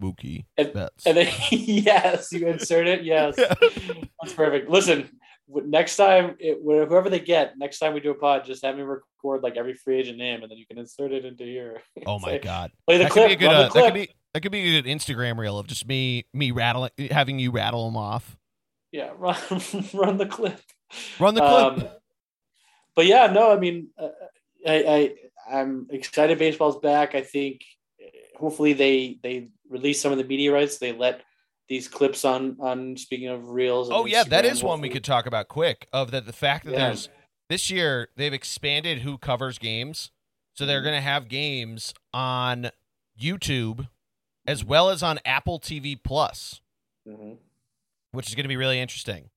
Mookie And-. And then [laughs] yes, you insert it. Yes. [laughs] That's perfect. Listen, next time, it, whoever they get, next time we do a pod, just have me record like every free agent name, and then you can insert it into here. [laughs] Oh my god! Play the that clip. Could be a good, uh, that could be that could be a good Instagram reel of just me me rattling, having you rattle them off. yeah, [laughs] run run the clip. Run the clip. Um, but yeah, no, I mean, uh, I, I I'm excited. Baseball's back. I think uh, hopefully they they release some of the media rights. They let these clips on on speaking of reels. and oh yeah, that is one we could talk about quick. Of that, the fact that Yeah. there's this year they've expanded who covers games, so they're Mhm. going to have games on YouTube as well as on Apple TV Plus, Mhm. which is going to be really interesting.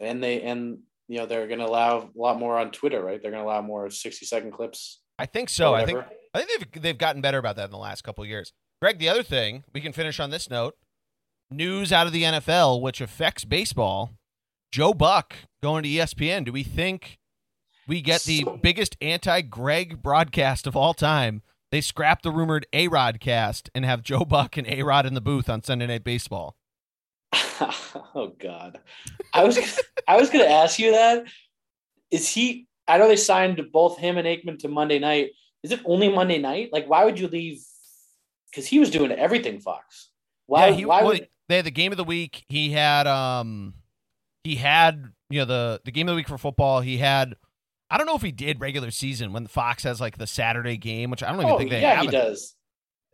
And they and you know they're going to allow a lot more on Twitter, right? They're going to allow more sixty second clips. I think so. I think. I think they've they've gotten better about that in the last couple of years. Greg, the other thing we can finish on this note: news out of the NFL, which affects baseball. Joe Buck going to ESPN. Do we think we get the biggest anti-Greg broadcast of all time? They scrap the rumored A Rod cast and have Joe Buck and A Rod in the booth on Sunday Night Baseball. [laughs] oh God, I was I was going to ask you that. Is he? I know they signed both him and Aikman to Monday night. Is it only Monday night? Like, why would you leave? Because he was doing everything Fox. Why? yeah, he, why well, would? they had the game of the week. He had um he had you know the the game of the week for football. He had I don't know if he did regular season when Fox has like the Saturday game, which I don't even Oh, think they yeah, have. Yeah, he it. does.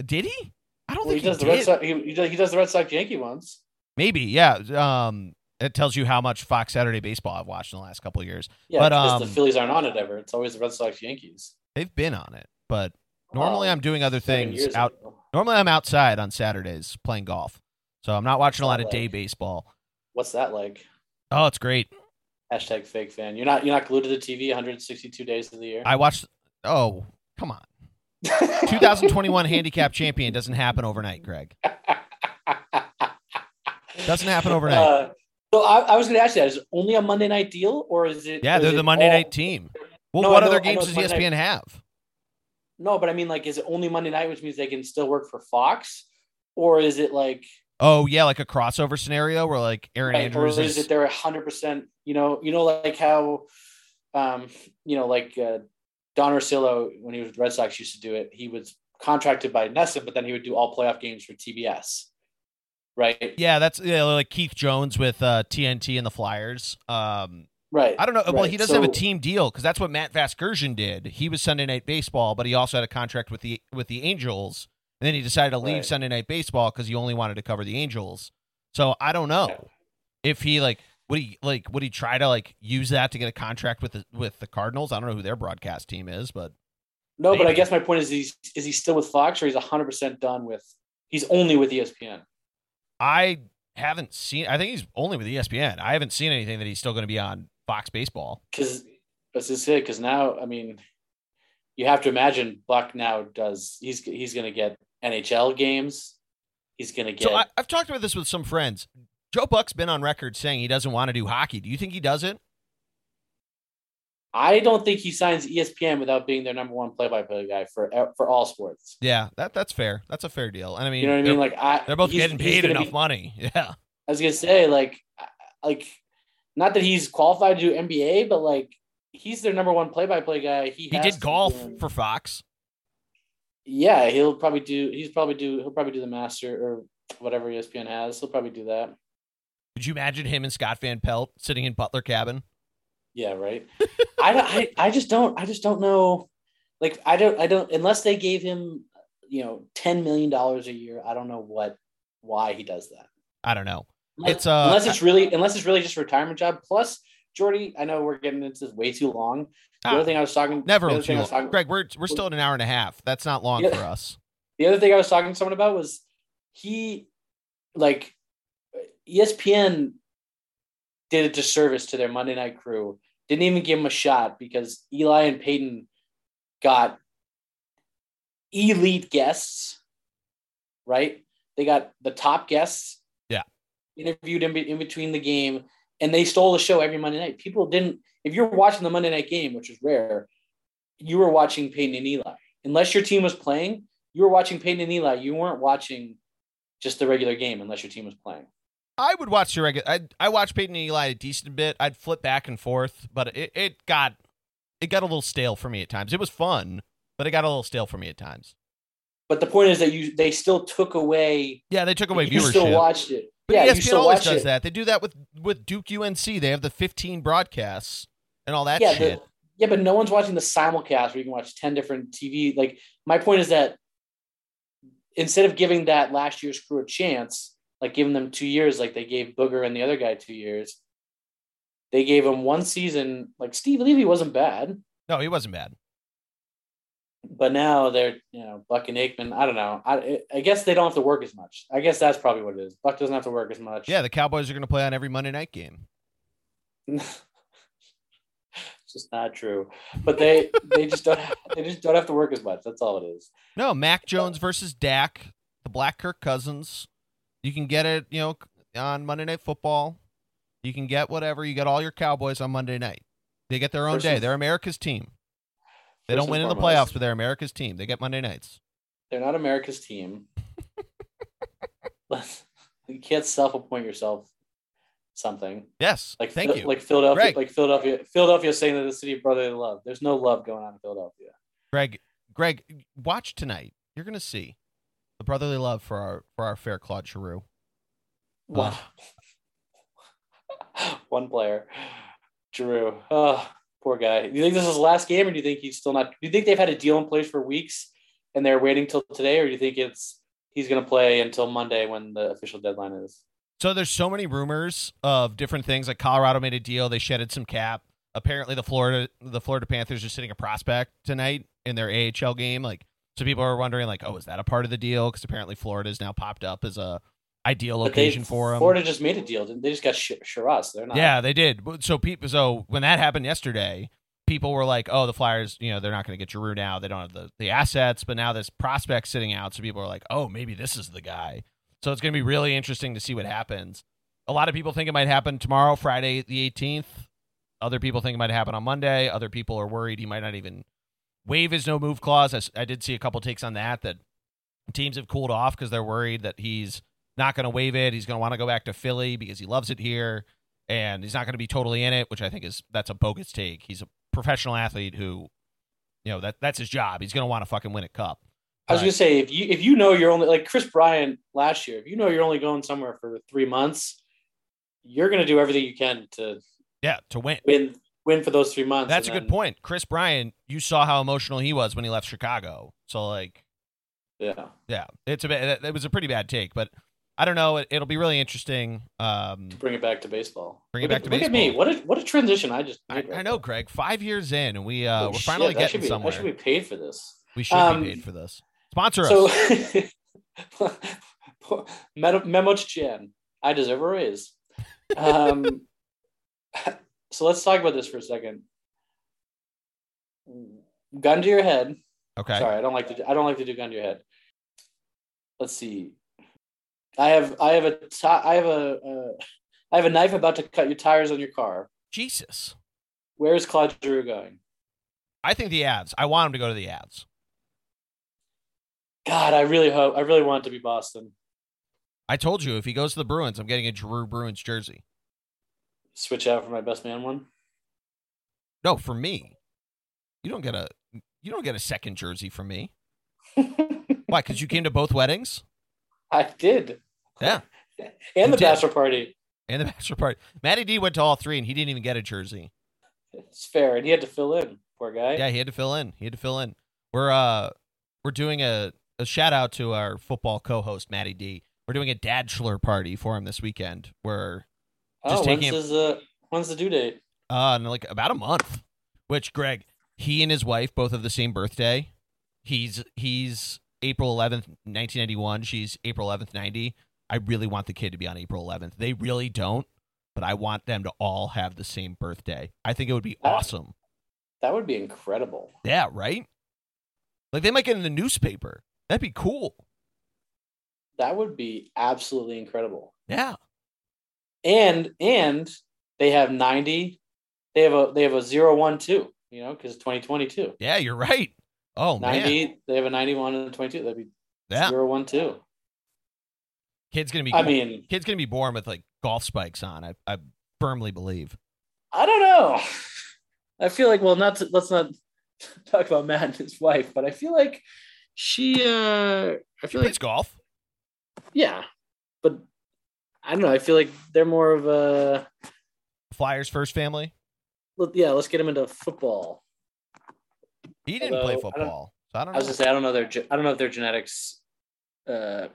Did he? I don't Well, think he, does the Red. Sox. He, he does, he does the Red Sox Yankee ones. Maybe, yeah. Um, it tells you how much Fox Saturday baseball I've watched in the last couple of years. Yeah, But, because the um, Phillies aren't on it ever. It's always the Red Sox Yankees. They've been on it, but normally Oh, I'm doing other things out. ago. Normally I'm outside on Saturdays playing golf, so I'm not watching a lot of Like- day baseball. What's that like? Oh, it's great. Hashtag fake fan. You're not you're not glued to the TV 162 days of the year. I watched. Oh, come on. 2021 [laughs] handicap champion doesn't happen overnight, Greg. [laughs] Doesn't happen overnight. Uh, so I, I was going to ask you that: is it only a Monday night deal, or is it? yeah, they're the Monday all- night team. Well, No, what know- other games does Monday ESPN have? No, but I mean, like, is it only Monday night, which means they can still work for Fox, or is it like, Oh yeah, like a crossover scenario where like Erin or Andrews is is. it they're hundred percent? You know, you know, like how, um, you know, like uh, Don Orsillo when he was with the Red Sox used to do it. He was contracted by NESN, but then he would do all playoff games for TBS, right? Yeah, that's yeah, like Keith Jones with uh, TNT and the Flyers. Um, Right. I don't know. Well, he doesn't have a team deal because that's what Matt Vasgersian did. He was Sunday Night Baseball, but he also had a contract with the with the Angels, and then he decided to leave Right. Sunday Night Baseball because he only wanted to cover the Angels. So I don't know Yeah. if he like would he like would he try to like use that to get a contract with the with the Cardinals. I don't know who their broadcast team is, but No, but I guess my point is, he's, is he still with Fox, or he's hundred percent done with? He's only with ESPN. I haven't seen. I think he's only with ESPN. I haven't seen anything that he's still going to be on Fox Baseball. Because that's just it. Because now, I mean, you have to imagine Buck now does. He's he's going to get NHL games. He's going to get. So I, I've talked about this with some friends. Joe Buck's been on record saying he doesn't want to do hockey. Do you think he does it? I don't think he signs ESPN without being their number one play-by-play guy for for all sports. Yeah, that that's fair. That's a fair deal. And I mean, You know what I mean? Like I, they're both getting paid enough be- money. [laughs] Yeah. I was gonna say like, like, not that he's qualified to do NBA, but like he's their number one play-by-play guy. He He did golf for Fox. Yeah, he'll probably do. He's probably do. He'll probably do the master or whatever ESPN has. He'll probably do that. Could you imagine him and Scott Van Pelt sitting in Butler cabin? Yeah, right. [laughs] I, don't- I I just don't. I just don't know. Like I don't. I don't. Unless they gave him, you know, ten million dollars a year. I don't know what why he does that. I don't know. Unless, It's, uh, unless it's really unless it's really just a retirement job. Plus, Geordie, I know we're getting into this way too long. The Ah, other thing I was talking. never the too thing I was long. talking, Greg, we're we're still at an hour and a half. That's not long Yeah. for us. the other thing I was talking to someone about was he, like, ESPN did a disservice to their Monday night crew. Didn't even give him a shot because Eli and Peyton got elite guests, right? They got the top guests. Interviewed in, in between the game, and they stole the show every Monday night. People didn't. If you're watching the Monday night game, which is rare, you were watching Peyton and Eli. Unless your team was playing, you were watching Peyton and Eli. You weren't watching just the regular game unless your team was playing. I would watch the regular. I I watched Peyton and Eli a decent bit. I'd flip back and forth, but it, it got it got a little stale for me at times. It was fun, but it got a little stale for me at times. But the point is that you they still took away. Yeah, they took away you viewership. still watched it. But yeah, ESPN always does it. that. They do that with with Duke UNC. They have the 15 broadcasts and all that yeah, shit. the, yeah, but no one's watching the simulcast where you can watch ten different TV. Like my point is that instead of giving that last year's crew a chance, like giving them two years, like they gave Booger and the other guy two years, they gave him one season. Like Steve Levy wasn't bad, no, he wasn't bad. But now they're you know Buck and Aikman. I don't know. I I guess they don't have to work as much. I guess that's probably what it is. Buck doesn't have to work as much. Yeah, the Cowboys are going to play on every Monday night game. it's [laughs] just not true. But they they just don't they just don't have to work as much. That's all it is. No, Mac Jones versus Dak, the Black Kirk Cousins. You can get it, you know, on Monday Night Football. You can get whatever. You get all your Cowboys on Monday night. They get their own First day. They're America's team. They don't win in the playoffs, but they're America's team. They get Monday nights. They're not America's team. [laughs] you can't self-appoint yourself something Yes. like thank you. like Philadelphia, Greg. like Philadelphia, Philadelphia saying that the city of brotherly love. There's no love going on in Philadelphia. Greg, Greg, watch tonight. You're going to see the brotherly love for our for our fair Claude Giroux. Wow. [laughs] One player, Drew. Oh, poor guy. Do you think this is his last game, or do you think he's still not? Do you think they've had a deal in place for weeks and they're waiting till today, or do you think it's he's going to play until Monday when the official deadline is? So there's so many rumors of different things. Like Colorado made a deal, they shedded some cap. Apparently, the Florida the Florida Panthers are sitting a prospect tonight in their AHL game. Like, so people are wondering, like, oh, is that a part of the deal? Because apparently, Florida is now popped up as a ideal location for him. Florida just made a deal. They just got Sh- Chiarot. They're not. Yeah, they did. So people, so when that happened yesterday, people were like, "Oh, the Flyers, you know, they're not going to get Giroux now. They don't have the the assets." But now this prospect sitting out, so people are like, "Oh, maybe this is the guy." So it's going to be really interesting to see what happens. A lot of people think it might happen tomorrow, Friday the 18th. Other people think it might happen on Monday. Other people are worried he might not even waive his no move clause. I did see a couple takes on that that teams have cooled off because they're worried that he's not going to waive it. He's going to want to go back to Philly because he loves it here and he's not going to be totally in it, which I think is that's a bogus take. He's a professional athlete who, you know, that that's his job. He's going to want to fucking win a cup. I was gonna say if you if you know you're only like Kris Bryant last year, if you know you're only going somewhere for three months, you're gonna do everything you can to yeah, to win. win win for those three months. That's a and good point. Kris Bryant, you saw how emotional he was when he left Chicago. So like, Yeah. yeah, it's a bit, it was a pretty bad take, but I don't know. It, it'll be really interesting. Um, Bring it back to baseball. Bring it Look back to look at me. What a what a transition I just. I, right I know. Greg. Five years in, and we uh, Oh, we're finally should getting be, somewhere. I should be paid for this. we should Um, be paid for this. Sponsor us. So, [laughs] Memo, Memo to Jan, I deserve a raise. Um, [laughs] so let's talk about this for a second. Gun to your head. okay. Sorry, I don't like to. Do, I don't like to do gun to your head. Let's see. I have. I have a. have a. Uh, I have a knife about to cut your tires on your car. Jesus. Where is Claude Giroux going? I think the ads. I want him to go to the ads. God, I really hope. I really want it to be Boston. I told you if he goes to the Bruins, I'm getting a Giroux Bruins jersey. Switch out for my best man one. No, for me. You don't get a you don't get a second jersey from me. [laughs] Why? Because you came to both weddings I did. Yeah. [laughs] and You the did. bachelor party. and the bachelor party. Matty D went to all three, and he didn't even get a jersey. It's fair, and he had to fill in. Poor guy. Yeah, he had to fill in. He had to fill in. We're uh we're doing a a shout out to our football co-host Matty D. We're doing a dadchler party for him this weekend. Where oh, just when's taking him- his, uh, when's the due date? uh in like about a month. Which Greg, he and his wife both have the same birthday. He's he's April eleventh, nineteen ninety one. She's April eleventh, ninety. I really want the kid to be on April eleventh. They really don't, but I want them to all have the same birthday. I think it would be Ah. awesome. That would be incredible. Yeah, right? Like they might get in the newspaper. That'd be cool. That would be absolutely incredible. Yeah. And and they have ninety. They have a they have a zero one two. You know, because twenty twenty two. Yeah, you're right. Oh man. Ninety. They have a ninety one and a twenty two. That'd be Yeah. zero one two. Kid's gonna be. I mean, kid's gonna be born with like golf spikes on. I, I firmly believe. I don't know. I feel like well, not to, let's not [laughs] talk about Matt and his wife, but I feel like she. uh I feel like plays golf. yeah, but I don't know. I feel like they're more of a Flyers first family. let- yeah. Let's get him into football. He didn't play Although, I football, so I don't I was know. gonna say I don't know their I don't know if their genetics. Uh,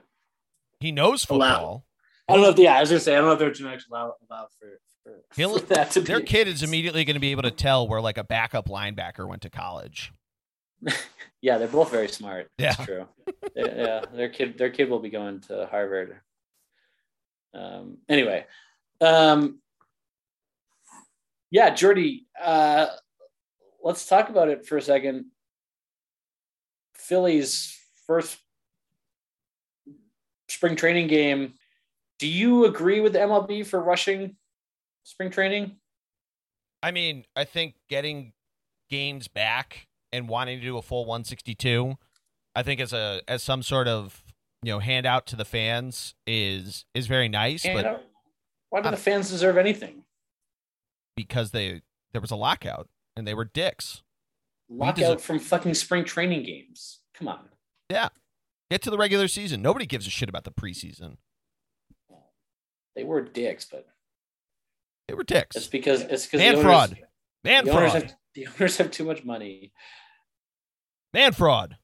He knows Allow- football. I don't know if yeah. I was gonna say I don't know if their genetics allow allow for for, [laughs] He'll- for that to be Their a kid is immediately going to be able to tell where like a backup linebacker went to college. [laughs] Yeah, they're both very smart. That's Yeah. true. [laughs] yeah, yeah, their kid, their kid will be going to Harvard. Um, anyway, um, yeah, Geordie, uh, let's talk about it for a second. Philly's first spring training game. Do you agree with MLB for rushing spring training? I mean, I think getting games back and wanting to do a full 162, I think as a as some sort of you know handout to the fans is is very nice, And, but uh, why do the fans deserve anything? because they there was a lockout and they were dicks. Lockout deserve- from fucking spring training games. Come on. Get to the regular season. Nobody gives a shit about the preseason. They were dicks, but They were dicks. it's because it's because Man the fraud. Man the owners fraud. have the owners have too much money. Man fraud.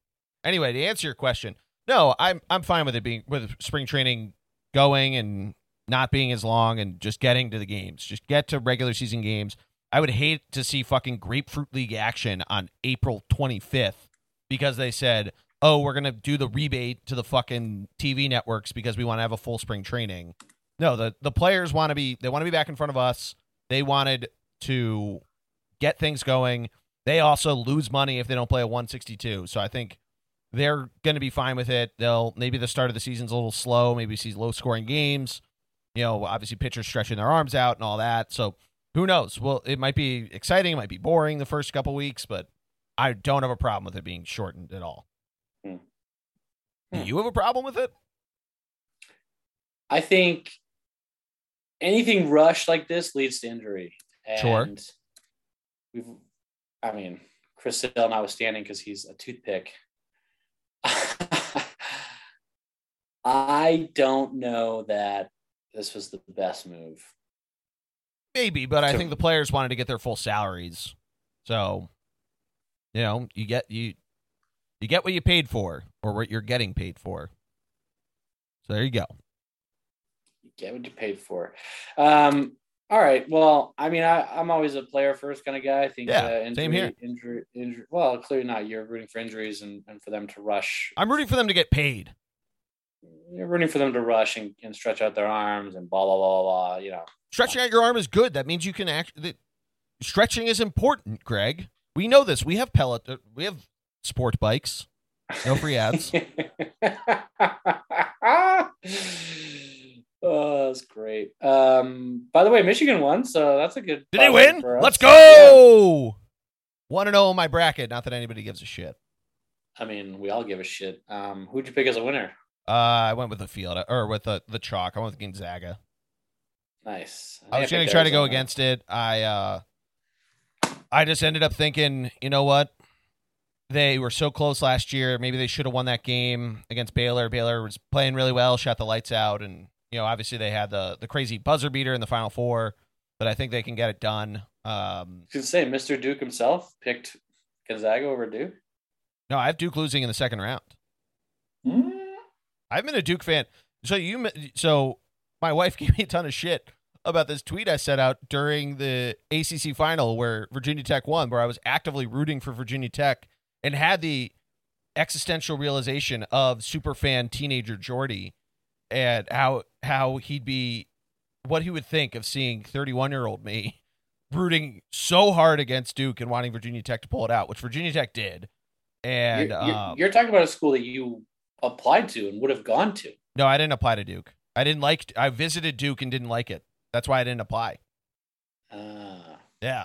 Anyway, to answer your question, no, I'm I'm fine with it being with spring training going and not being as long and just getting to the games. Just get to regular season games. I would hate to see fucking Grapefruit League action on April 25th because they said, "Oh, we're to do the rebate to the fucking TV networks because we want to have a full spring training." No, the the players want to be they want to be back in front of us. They wanted to get things going. They also lose money if they don't play a 162. So I think they're going to be fine with it. They'll maybe the start of the season's a little slow. Maybe see low scoring games. You know, obviously pitchers stretching their arms out and all that. So who knows? Well, it might be exciting. It might be boring the first couple weeks, but I don't have a problem with it being shortened at all. Do you have a problem with it? I think anything rushed like this leads to injury. And Sure. We've, I mean, Chris Sale notwithstanding, because he's a toothpick. [laughs] I don't know that this was the best move. Maybe, but I think the players wanted to get their full salaries. So, you know, you get you you get what you paid for or what you're getting paid for. So there you go. You get what you paid for. Um, all right. Well, I mean, I, I'm always a player first kind of guy. I think Yeah, uh, injury, same here. Injury, injury. Well, clearly not. You're rooting for injuries and, and for them to rush. I'm rooting for them to get paid. You're rooting for them to rush and, and stretch out their arms and blah blah blah blah. blah you know. Stretching out your arm is good. That means you can act. That stretching is important, Greg. We know this. We have pellet. uh, We have sport bikes. No free ads. [laughs] oh, that's great. Um, by the way, Michigan won, so that's a good. Did they win? Let's go. One and zero in my bracket. Not that anybody gives a shit. I mean, we all give a shit. Um, who'd you pick as a winner? Uh, I went with the field or with the the chalk. I went with Gonzaga. Nice. I was think going to try to go against it. I uh, I just ended up thinking, you know what? They were so close last year. Maybe they should have won that game against Baylor. Baylor was playing really well, shot the lights out, and you know, obviously they had the the crazy buzzer beater in the final four. But I think they can get it done. Um, I was say Mr. Duke himself picked Gonzaga over Duke. no, I have Duke losing in the second round. I've been a Duke fan. So you, so my wife [laughs] gave me a ton of shit about this tweet I set out during the ACC final where Virginia Tech won, where I was actively rooting for Virginia Tech and had the existential realization of super fan teenager Geordie and how how he'd be, what he would think of seeing 31 year old me [laughs] rooting so hard against Duke and wanting Virginia Tech to pull it out, which Virginia Tech did. And you're, you're- um, you're talking about a school that you applied to and would have gone to. No, I didn't apply to Duke. I didn't like. I visited Duke and didn't like it. That's why I didn't apply. Uh, Yeah.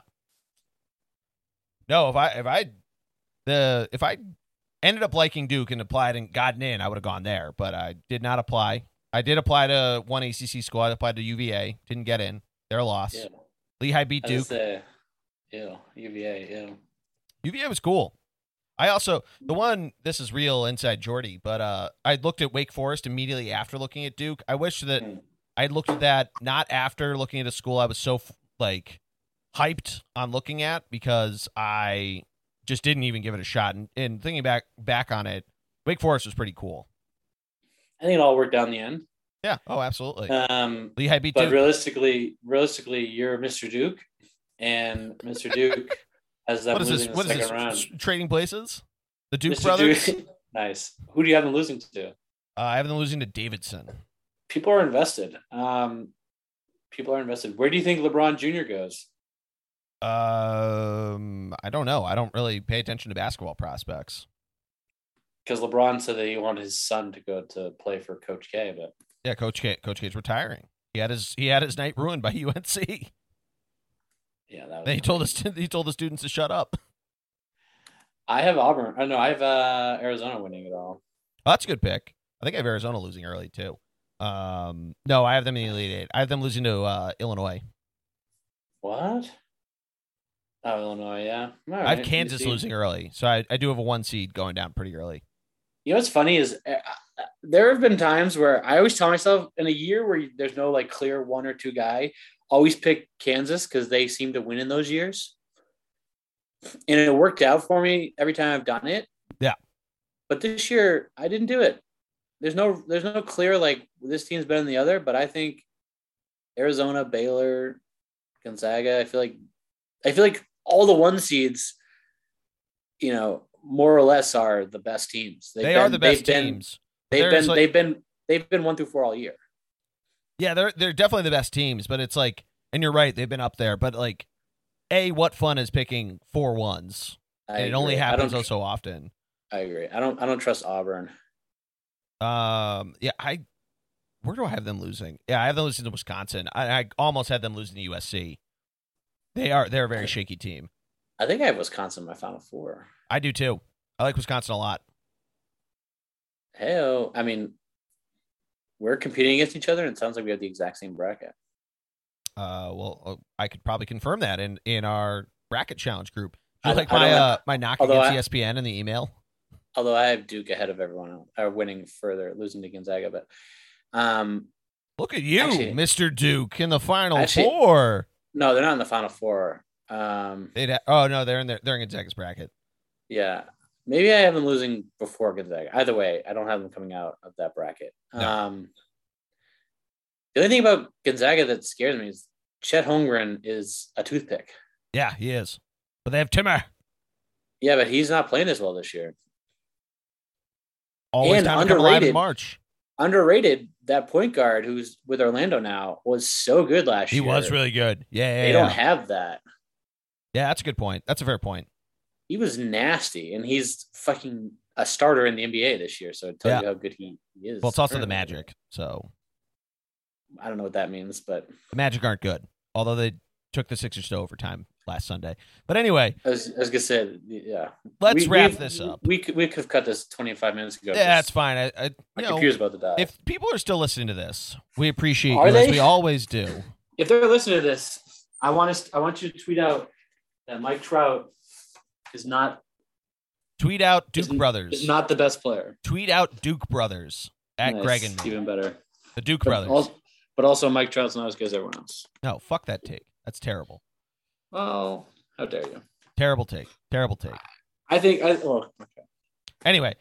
No, if I if I the if I ended up liking Duke and applied and gotten in, I would have gone there. But I did not apply. I did apply to one ACC school. I applied to UVA. Didn't get in. They're loss. Yeah. Lehigh beat Duke. say, ew, UVA, ew. UVA was cool. I also the one this is real inside Geordie, but uh I looked at Wake Forest immediately after looking at Duke. I wish that Hmm. I looked at that not after looking at a school I was so like hyped on looking at because I just didn't even give it a shot. And, and thinking back back on it, Wake Forest was pretty cool. I think it all worked out in the end. Yeah. Oh, absolutely. Um, Lehigh beat but Duke. realistically, realistically, you're Mr. Duke, and Mr. Duke [laughs] has that. what is losing this? the What is second this? round. Trading places? The Duke Mr. brothers. Duke- [laughs] nice. Who do you have them losing to? Uh, I have them losing to Davidson. People are invested. Um, people are invested. Where do you think LeBron Jr. goes? Um, I don't know. I don't really pay attention to basketball prospects. Because LeBron said that he wanted his son to go to play for Coach K, but Yeah, Coach K, Coach K's retiring. He had his he had his night ruined by [laughs] UNC. yeah, that was. He told us [laughs] he told the students to shut up. I have Auburn. I know I have uh, Arizona winning it all. Oh, that's a good pick. I think I have Arizona losing early too. Um, no, I have them in the Elite Eight. I have them losing to uh, Illinois. What? Oh, Illinois. Yeah. All I have right, Kansas losing early, so I, I do have a one seed going down pretty early. You know what's funny is uh, uh, there have been times where I always tell myself in a year where there's no like clear one or two guy, always pick Kansas because they seem to win in those years. And it worked out for me every time I've done it. Yeah. But this year I didn't do it. There's no there's no clear like this team's better than the other, but I think Arizona, Baylor, Gonzaga, I feel like I feel like all the one seeds, you know, more or less are the best teams. They've they are been- the best they've been- teams. They've There's, been like- they've been they've been one through four all year. Yeah, they're they're definitely the best teams, but it's like, and you're right, they've been up there. But like, a what fun is picking four ones? I it only agree. I happens so often. I agree. I don't I don't trust Auburn. Um, yeah, I where do I have them losing? Yeah, I have them losing to Wisconsin. I, I almost had them losing to USC. They are they're a very shaky team. I think I have Wisconsin in my final four. I do too. I like Wisconsin a lot. Hell, I mean, we're competing against each other, and it sounds like we have the exact same bracket. Uh, well, uh, I could probably confirm that in in our bracket challenge group. Do you I- like I my uh have- my knock against I- ESPN in the email? Although I have Duke ahead of everyone else, or winning further, losing to Gonzaga. But um, Look at you, Mr. Duke, in the final Actually- four. No, they're not in the final four. Um, They'd ha- oh no, they're in their they're in Gonzaga's bracket. yeah, maybe I have them losing before Gonzaga. Either way, I don't have them coming out of that bracket. No. Um, the only thing about Gonzaga that scares me is Chet Holmgren is a toothpick. Yeah, he is. But they have Timme. Yeah, but he's not playing as well this year. Always And down to come alive in underrated. March. Underrated. That point guard who's with Orlando now was so good last He year. He was really good. Yeah, yeah, They yeah. don't have that. yeah, that's a good point. That's a fair point. He was nasty, and he's fucking a starter in the NBA this year. So it tells Yeah. you how good he, he is. Well, it's also the. Magic, so I don't know what that means, but the Magic aren't good. Although they took the Sixers to overtime last Sunday. But anyway, I was, I was gonna say, yeah. let's We- wrap we- this up. We could, we could have cut this 25 minutes ago. Yeah, that's fine. I, I you know, computer's about to die. if people are still listening to this, we appreciate Are you as we always do. [laughs] if they're listening to this, I want us. I want you to tweet out that Mike Trout is not Tweet out Duke Isn't- Brothers. is not the best player. Tweet out Duke Brothers at Nice. Greg and me. even better. The Duke But Brothers. also, but also, Mike Trout's not as good as everyone else. no, fuck that take. That's terrible. Well, how dare you? Terrible take. Terrible take. I think. I, oh, okay. Anyway,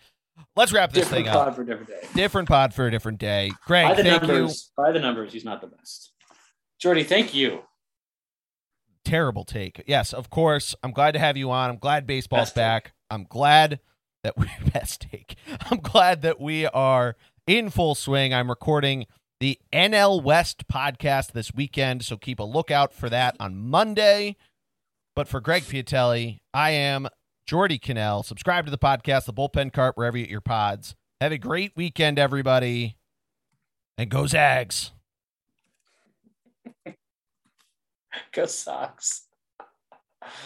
let's wrap this Different thing pod up. for a different day. Different pod for a different day. By Greg, the thank you. by the numbers, he's not the best. Geordie, thank you. Terrible take. Yes, of course. I'm glad to have you on. I'm glad baseball's Best take. back. I'm glad that we [laughs] best take. I'm glad that we are in full swing. I'm recording the NL West podcast this weekend, so keep a lookout for that on Monday. But for Greg Piatelli, I am Geordie Connell. Subscribe to the podcast, the bullpen cart, wherever you get your pods. Have a great weekend, everybody. And go Zags. [laughs] Go Sox.